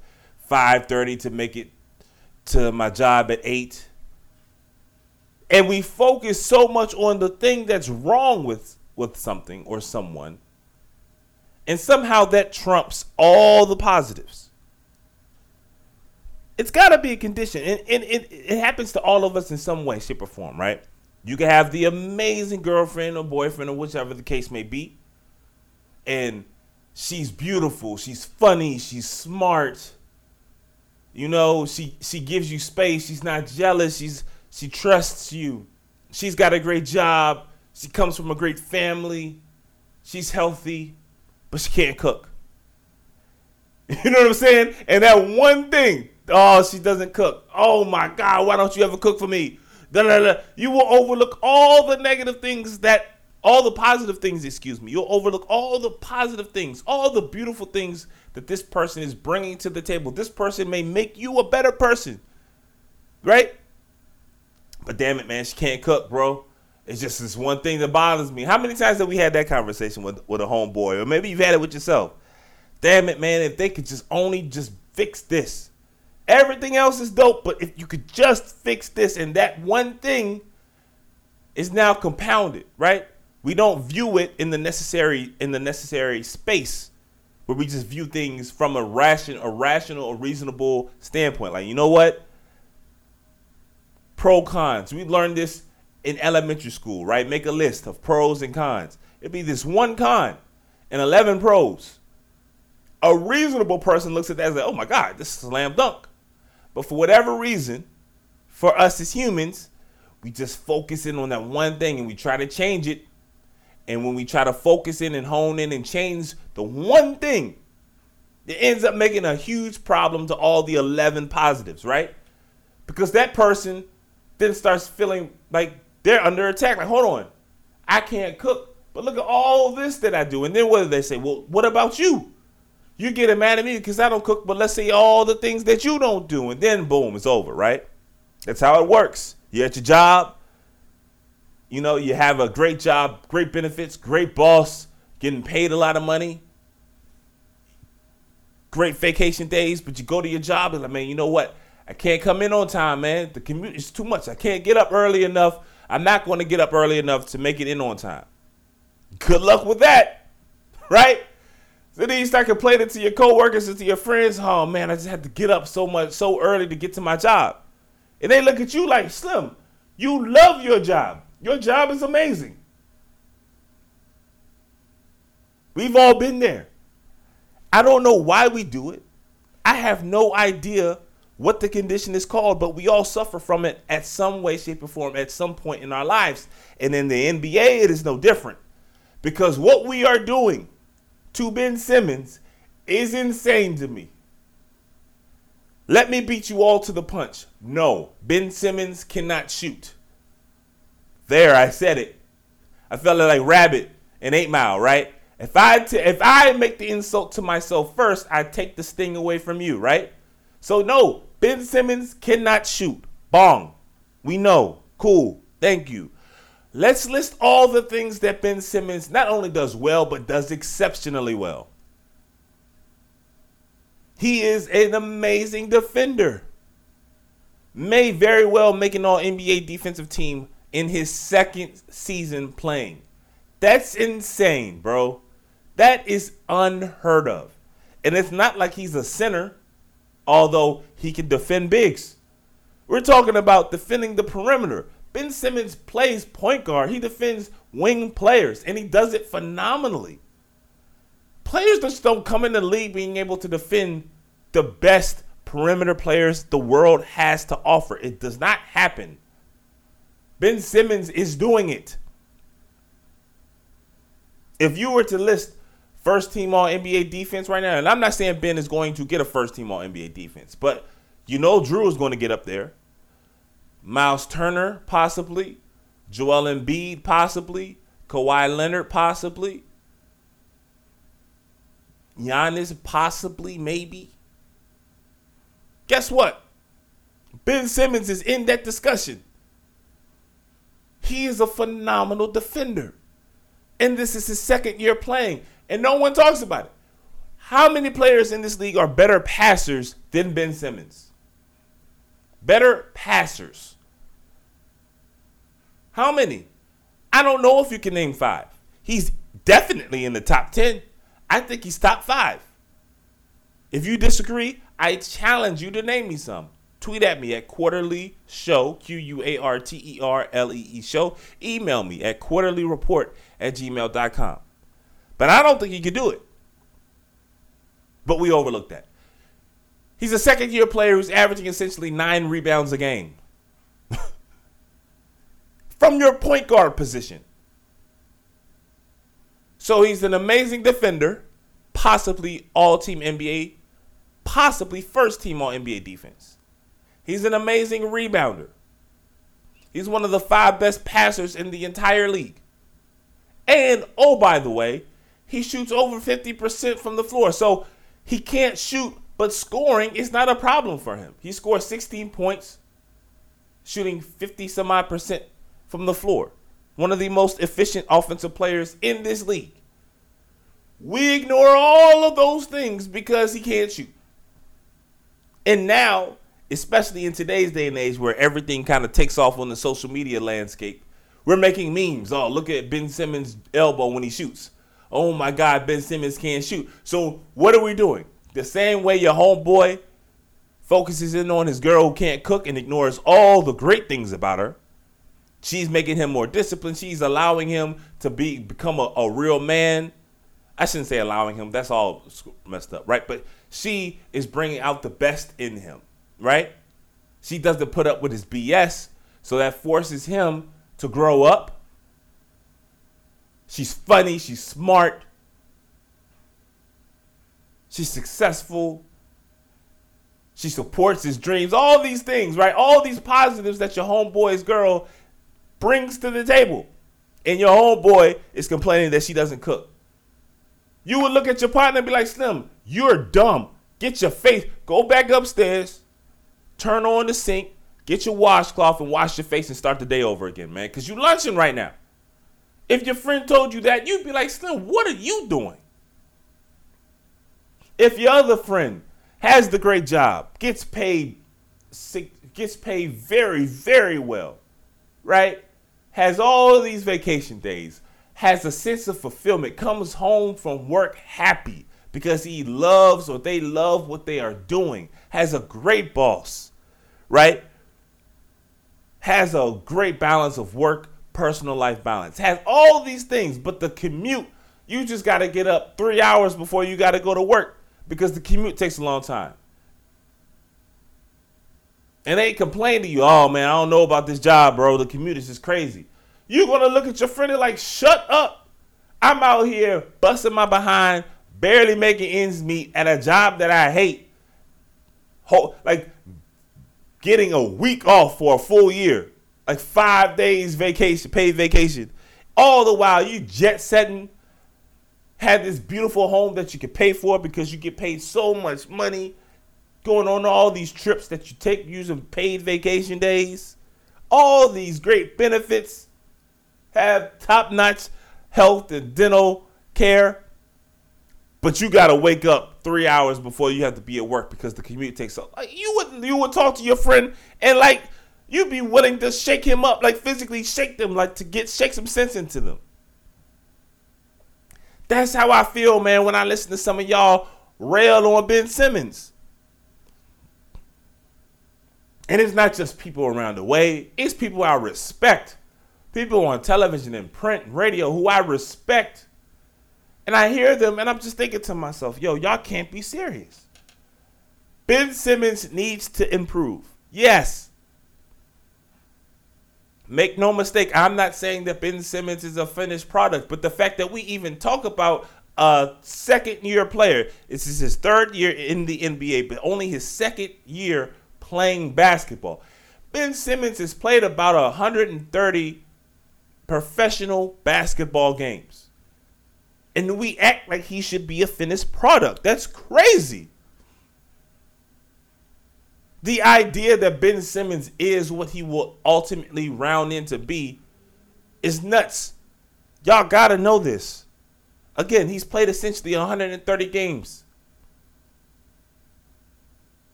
5:30 to make it to my job at 8. And we focus so much on the thing that's wrong with with something or someone. And somehow that trumps all the positives. It's got to be a condition. And, and it, it happens to all of us in some way, shape, or form, right? You can have the amazing girlfriend or boyfriend or whichever the case may be. And she's beautiful, she's funny, she's smart. You know, she she gives you space, she's not jealous, she's she trusts you. She's got a great job. She comes from a great family. She's healthy, but she can't cook. (laughs) You know what I'm saying? And that one thing, oh, she doesn't cook. Oh my God, why don't you ever cook for me? Da, da, da. You will overlook all the negative things that, all the positive things, excuse me. You'll overlook all the positive things, all the beautiful things that this person is bringing to the table. This person may make you a better person, right? But damn it, man, she can't cook, bro. It's just this one thing that bothers me. How many times have we had that conversation with, with a homeboy? Or maybe you've had it with yourself. Damn it, man, if they could just only just fix this. Everything else is dope, but if you could just fix this and that one thing is now compounded, right? We don't view it in the necessary in the necessary space where we just view things from a ration a rational or reasonable standpoint. Like, you know what? Pro cons. We learned this in elementary school, right? Make a list of pros and cons. It'd be this one con and 11 pros. A reasonable person looks at that and like, oh my God, this is slam dunk. But for whatever reason, for us as humans, we just focus in on that one thing and we try to change it. And when we try to focus in and hone in and change the one thing, it ends up making a huge problem to all the 11 positives, right? Because that person then starts feeling like they're under attack. Like, hold on, I can't cook, but look at all this that I do. And then what do they say? Well, what about you? You're getting mad at me because I don't cook, but let's say all the things that you don't do, and then boom, it's over, right? That's how it works. You're at your job. You know, you have a great job, great benefits, great boss, getting paid a lot of money, great vacation days, but you go to your job and like, man, you know what? I can't come in on time, man. The commute is too much. I can't get up early enough. I'm not going to get up early enough to make it in on time. Good luck with that, (laughs) right? So then you start complaining to your coworkers and to your friends, oh man, I just had to get up so much so early to get to my job. And they look at you like, Slim, you love your job. Your job is amazing. We've all been there. I don't know why we do it. I have no idea what the condition is called, but we all suffer from it at some way, shape, or form at some point in our lives. And in the NBA, it is no different. Because what we are doing to Ben Simmons is insane to me. Let me beat you all to the punch. No, Ben Simmons cannot shoot. There, I said it. I felt like Rabbit in 8 Mile, right? If I t- if I make the insult to myself first, I take the sting away from you, right? So no, Ben Simmons cannot shoot. Bong. We know. Cool. Thank you. Let's list all the things that Ben Simmons not only does well, but does exceptionally well. He is an amazing defender. May very well make an all NBA defensive team in his second season playing. That's insane, bro. That is unheard of. And it's not like he's a center although he can defend bigs. We're talking about defending the perimeter. Ben Simmons plays point guard. He defends wing players, and he does it phenomenally. Players just don't come in the league being able to defend the best perimeter players the world has to offer. It does not happen. Ben Simmons is doing it. If you were to list first team all NBA defense right now. And I'm not saying Ben is going to get a first team all NBA defense, but you know Jrue is going to get up there. Miles Turner, possibly. Joel Embiid, possibly. Kawhi Leonard, possibly. Giannis possibly, maybe. Guess what? Ben Simmons is in that discussion. He is a phenomenal defender. And this is his second year playing. And no one talks about it. How many players in this league are better passers than Ben Simmons? Better passers. How many? I don't know if you can name five. He's definitely in the top 10. I think he's top five. If you disagree, I challenge you to name me some. Tweet at me at Quarter-Lee Show, Q U A R T E R L E E show. Email me at quarterleereport at gmail.com. But I don't think he could do it. But we overlooked that. He's a second year player who's averaging essentially nine rebounds a game. (laughs) From your point guard position. So he's an amazing defender, possibly all team NBA, possibly first team all NBA defense. He's an amazing rebounder. He's one of the five best passers in the entire league. And, oh, by the way, he shoots over 50% from the floor. So he can't shoot, but scoring is not a problem for him. He scores 16 points, shooting 50 some odd percent from the floor. One of the most efficient offensive players in this league. We ignore all of those things because he can't shoot. And now, especially in today's day and age where everything kind of takes off on the social media landscape, we're making memes. Oh, look at Ben Simmons' elbow when he shoots. Oh my God, Ben Simmons can't shoot. So what are we doing? The same way your homeboy focuses in on his girl who can't cook and ignores all the great things about her. She's making him more disciplined. She's allowing him to be become a, a real man. I shouldn't say allowing him. That's all messed up, right? But she is bringing out the best in him, right? She doesn't put up with his BS, so that forces him to grow up. She's funny, she's smart, she's successful, she supports his dreams, all these things, right? All these positives that your homeboy's girl brings to the table. And your homeboy is complaining that she doesn't cook. You would look at your partner and be like, Slim, you're dumb. Get your face, go back upstairs, turn on the sink, Get your washcloth and wash your face and start the day over again, man, because you're lunching right now. If your friend told you that, you'd be like, Slim, what are you doing? If your other friend has the great job, gets paid, gets paid very, very well, right? Has all these vacation days, has a sense of fulfillment, comes home from work happy because he loves or they love what they are doing, has a great boss, right? has a great balance of work, personal life balance, has all these things, but the commute, you just got to get up three hours before you got to go to work because the commute takes a long time. And they complain to you, oh man, I don't know about this job, bro. The commute is just crazy. You're going to look at your friend and like, shut up. I'm out here busting my behind, barely making ends meet at a job that I hate. Like getting a week off for a full year, like five days vacation, paid vacation, all the while you jet setting, had this beautiful home that you could pay for because you get paid so much money, going on all these trips that you take using paid vacation days, all these great benefits, have top notch health and dental care, but you got to wake up three hours before you have to be at work because the commute takes so. Like you would you would talk to your friend and like you'd be willing to shake him up, like physically shake them, like to get shake some sense into them. That's how I feel, man, when I listen to some of y'all rail on Ben Simmons. And it's not just people around the way, it's people I respect. People on television and print and radio who I respect and I hear them and I'm just thinking to myself, yo, y'all can't be serious. Ben Simmons needs to improve. Yes. Make no mistake, I'm not saying that Ben Simmons is a finished product, but the fact that we even talk about a second year player, this is his third year in the NBA, but only his second year playing basketball. Ben Simmons has played about 130 professional basketball games. And we act like he should be a finished product. That's crazy. The idea that Ben Simmons is what he will ultimately round into be is nuts. Y'all gotta know this. Again, he's played essentially 130 games.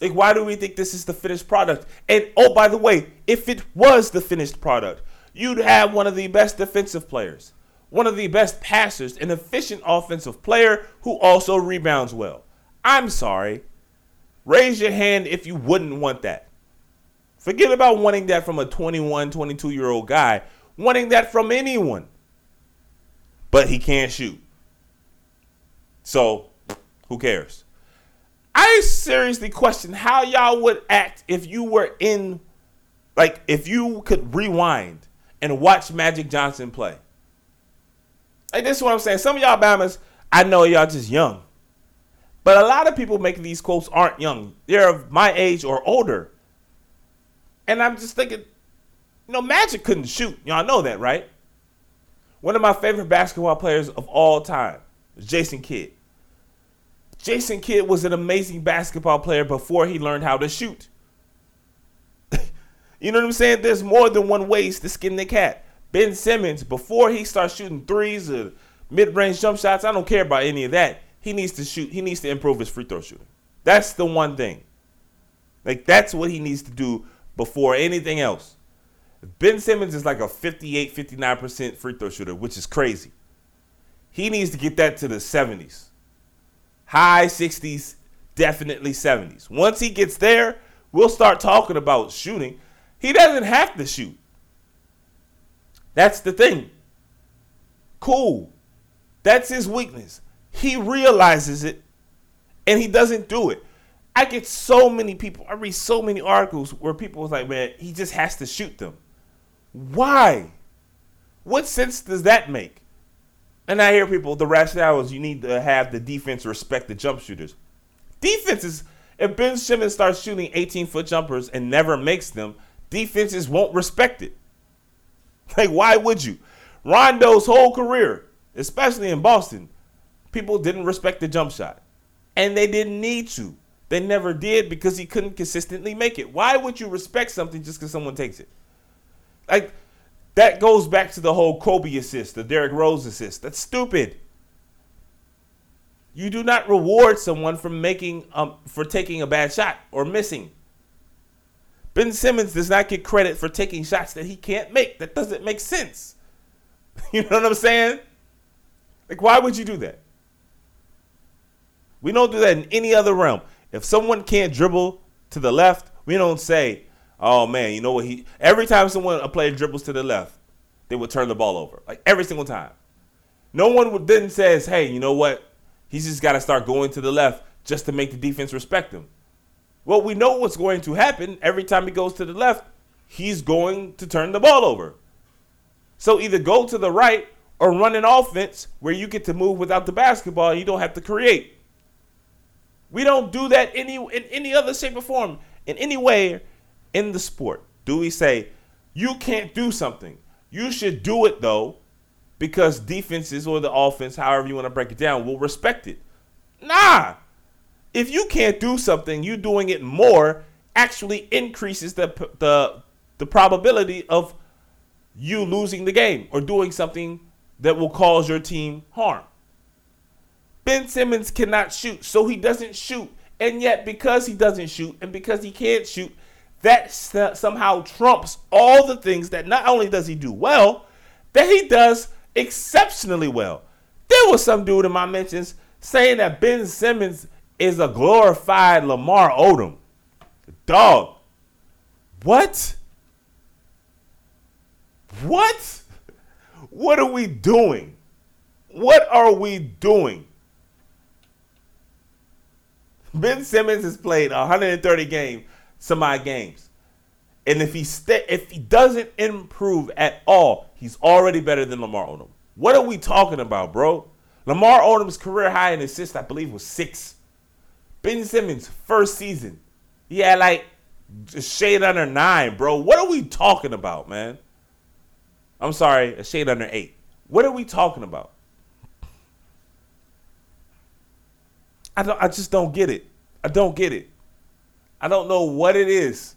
Like, why do we think this is the finished product? And oh, by the way, if it was the finished product, you'd have one of the best defensive players, one of the best passers, an efficient offensive player who also rebounds well. I'm sorry. Raise your hand if you wouldn't want that. Forget about wanting that from a 21, 22 year old guy, wanting that from anyone. But he can't shoot. So, who cares? I seriously question how y'all would act if you were in, like, if you could rewind and watch Magic Johnson play. Like, this is what I'm saying. Some of y'all Bamas, I know y'all just young. But a lot of people making these quotes aren't young. They're of my age or older. And I'm just thinking, you know, Magic couldn't shoot. Y'all know that, right? One of my favorite basketball players of all time was Jason Kidd. Jason Kidd was an amazing basketball player before he learned how to shoot. (laughs) you know what I'm saying? There's more than one ways to skin the cat. Ben Simmons, before he starts shooting threes or mid-range jump shots, I don't care about any of that. He needs to shoot. He needs to improve his free throw shooting. That's the one thing. Like that's what he needs to do before anything else. Ben Simmons is like a 58, 59% free throw shooter, which is crazy. He needs to get that to the 70s high 60s, definitely 70s. Once he gets there, we'll start talking about shooting. He doesn't have to shoot. That's the thing. Cool. That's his weakness. He realizes it and he doesn't do it. I get so many people, I read so many articles where people was like, man, he just has to shoot them. Why? What sense does that make? And I hear people, the rationale is you need to have the defense respect the jump shooters. Defenses, if Ben Simmons starts shooting 18 foot jumpers and never makes them, defenses won't respect it. (laughs) Like, why would you? Rondo's whole career, especially in Boston, people didn't respect the jump shot. And they didn't need to. They never did because he couldn't consistently make it. Why would you respect something just because someone takes it? Like, that goes back to the whole Kobe assist, the Derrick Rose assist. That's stupid. You do not reward someone for making um, for taking a bad shot or missing. Ben Simmons does not get credit for taking shots that he can't make. That doesn't make sense. (laughs) You know what I'm saying? Like, why would you do that? We don't do that in any other realm. If someone can't dribble to the left, we don't say, oh man, you know what he every time someone a player dribbles to the left, they would turn the ball over. Like every single time. No one would then says, hey, you know what? He's just got to start going to the left just to make the defense respect him. Well, we know what's going to happen every time he goes to the left. He's going to turn the ball over. So either go to the right or run an offense where you get to move without the basketball you don't have to create. We don't do that any in any other shape or form in any way in the sport do we say you can't do something. You should do it though, because defenses or the offense, however you want to break it down, will respect it. Nah. If you can't do something, you doing it more actually increases the the the probability of you losing the game or doing something that will cause your team harm. Ben Simmons cannot shoot, so he doesn't shoot. And yet, because he doesn't shoot and because he can't shoot, that somehow trumps all the things that not only does he do well, that he does exceptionally well. There was some dude in my mentions saying that Ben Simmons is a glorified Lamar Odom. Dog. What? What? What are we doing? What are we doing? Ben Simmons has played 130 games some semi games. And if he st- if he doesn't improve at all, he's already better than Lamar Odom. What are we talking about, bro? Lamar Odom's career high in assists, I believe, was six. Ben Simmons' first season, he had like shade under nine, bro. What are we talking about, man? I'm sorry, a shade under eight. What are we talking about? I don't I just don't get it. I don't get it. I don't know what it is.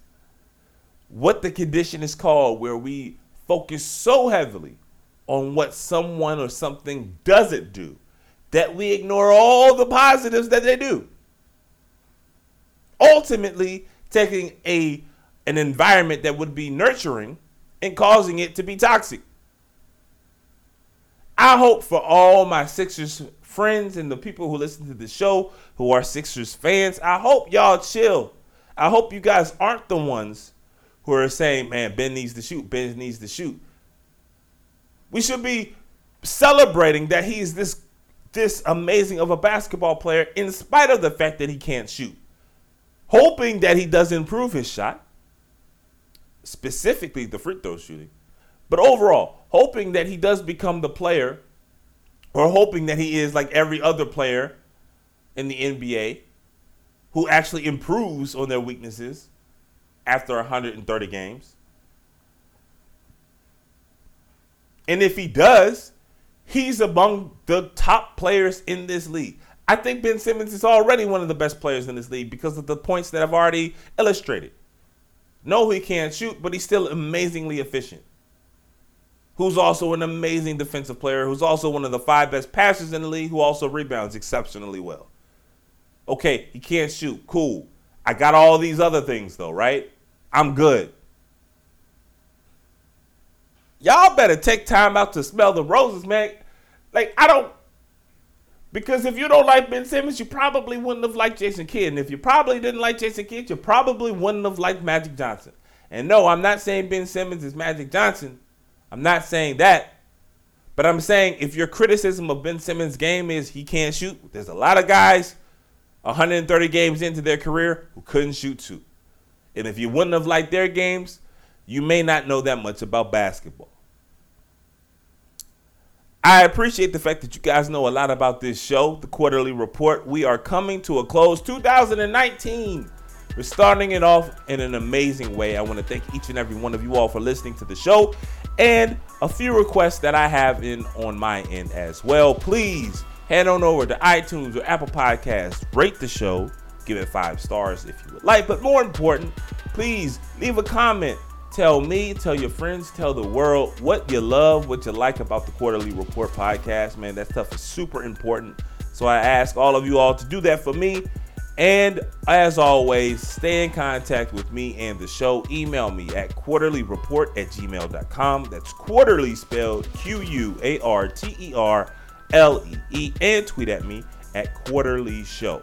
What the condition is called where we focus so heavily on what someone or something doesn't do that we ignore all the positives that they do. Ultimately, taking a an environment that would be nurturing and causing it to be toxic. I hope for all my Sixers friends and the people who listen to the show who are Sixers fans, I hope y'all chill. I hope you guys aren't the ones who are saying, man, Ben needs to shoot, Ben needs to shoot. We should be celebrating that he's this this amazing of a basketball player in spite of the fact that he can't shoot. Hoping that he does improve his shot, specifically the free throw shooting. But overall, hoping that he does become the player or hoping that he is like every other player in the NBA who actually improves on their weaknesses after 130 games. And if he does, he's among the top players in this league. I think Ben Simmons is already one of the best players in this league because of the points that I've already illustrated. No, he can't shoot, but he's still amazingly efficient. Who's also an amazing defensive player, who's also one of the five best passers in the league, who also rebounds exceptionally well. Okay, he can't shoot. Cool. I got all these other things though, right? I'm good. Y'all better take time out to smell the roses, man. Like, I don't. Because if you don't like Ben Simmons, you probably wouldn't have liked Jason Kidd. And if you probably didn't like Jason Kidd, you probably wouldn't have liked Magic Johnson. And no, I'm not saying Ben Simmons is Magic Johnson. I'm not saying that. But I'm saying if your criticism of Ben Simmons' game is he can't shoot, there's a lot of guys 130 games into their career who couldn't shoot too. And if you wouldn't have liked their games, you may not know that much about basketball. I appreciate the fact that you guys know a lot about this show, the Quarter-Lee Report. We are coming to a close 2019. We're starting it off in an amazing way. I want to thank each and every one of you all for listening to the show and a few requests that I have in on my end as well. Please head on over to iTunes or Apple Podcasts, rate the show, give it five stars if you would like. But more important, please leave a comment. Tell me, tell your friends, tell the world what you love, what you like about the Quarter-Lee Report podcast. Man, that stuff is super important. So I ask all of you all to do that for me. And as always, stay in contact with me and the show. Email me at quarterleereport at gmail.com. That's Quarter-Lee spelled Q U A R T E R L E E. And tweet at me at Quarter-Lee Show.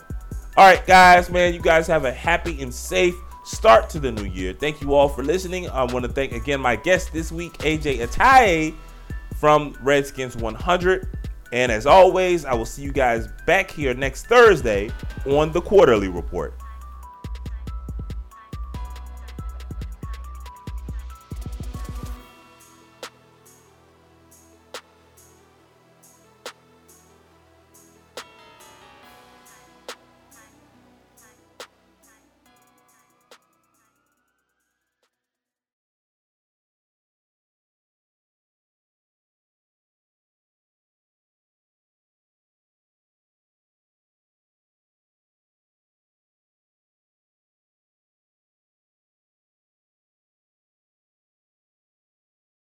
All right, guys, man, you guys have a happy and safe start to the new year. Thank you all for listening. I want to thank again my guest this week, Ajay Atayee from Redskins 100. And as always, I will see you guys back here next Thursday on the Quarter-Lee Report.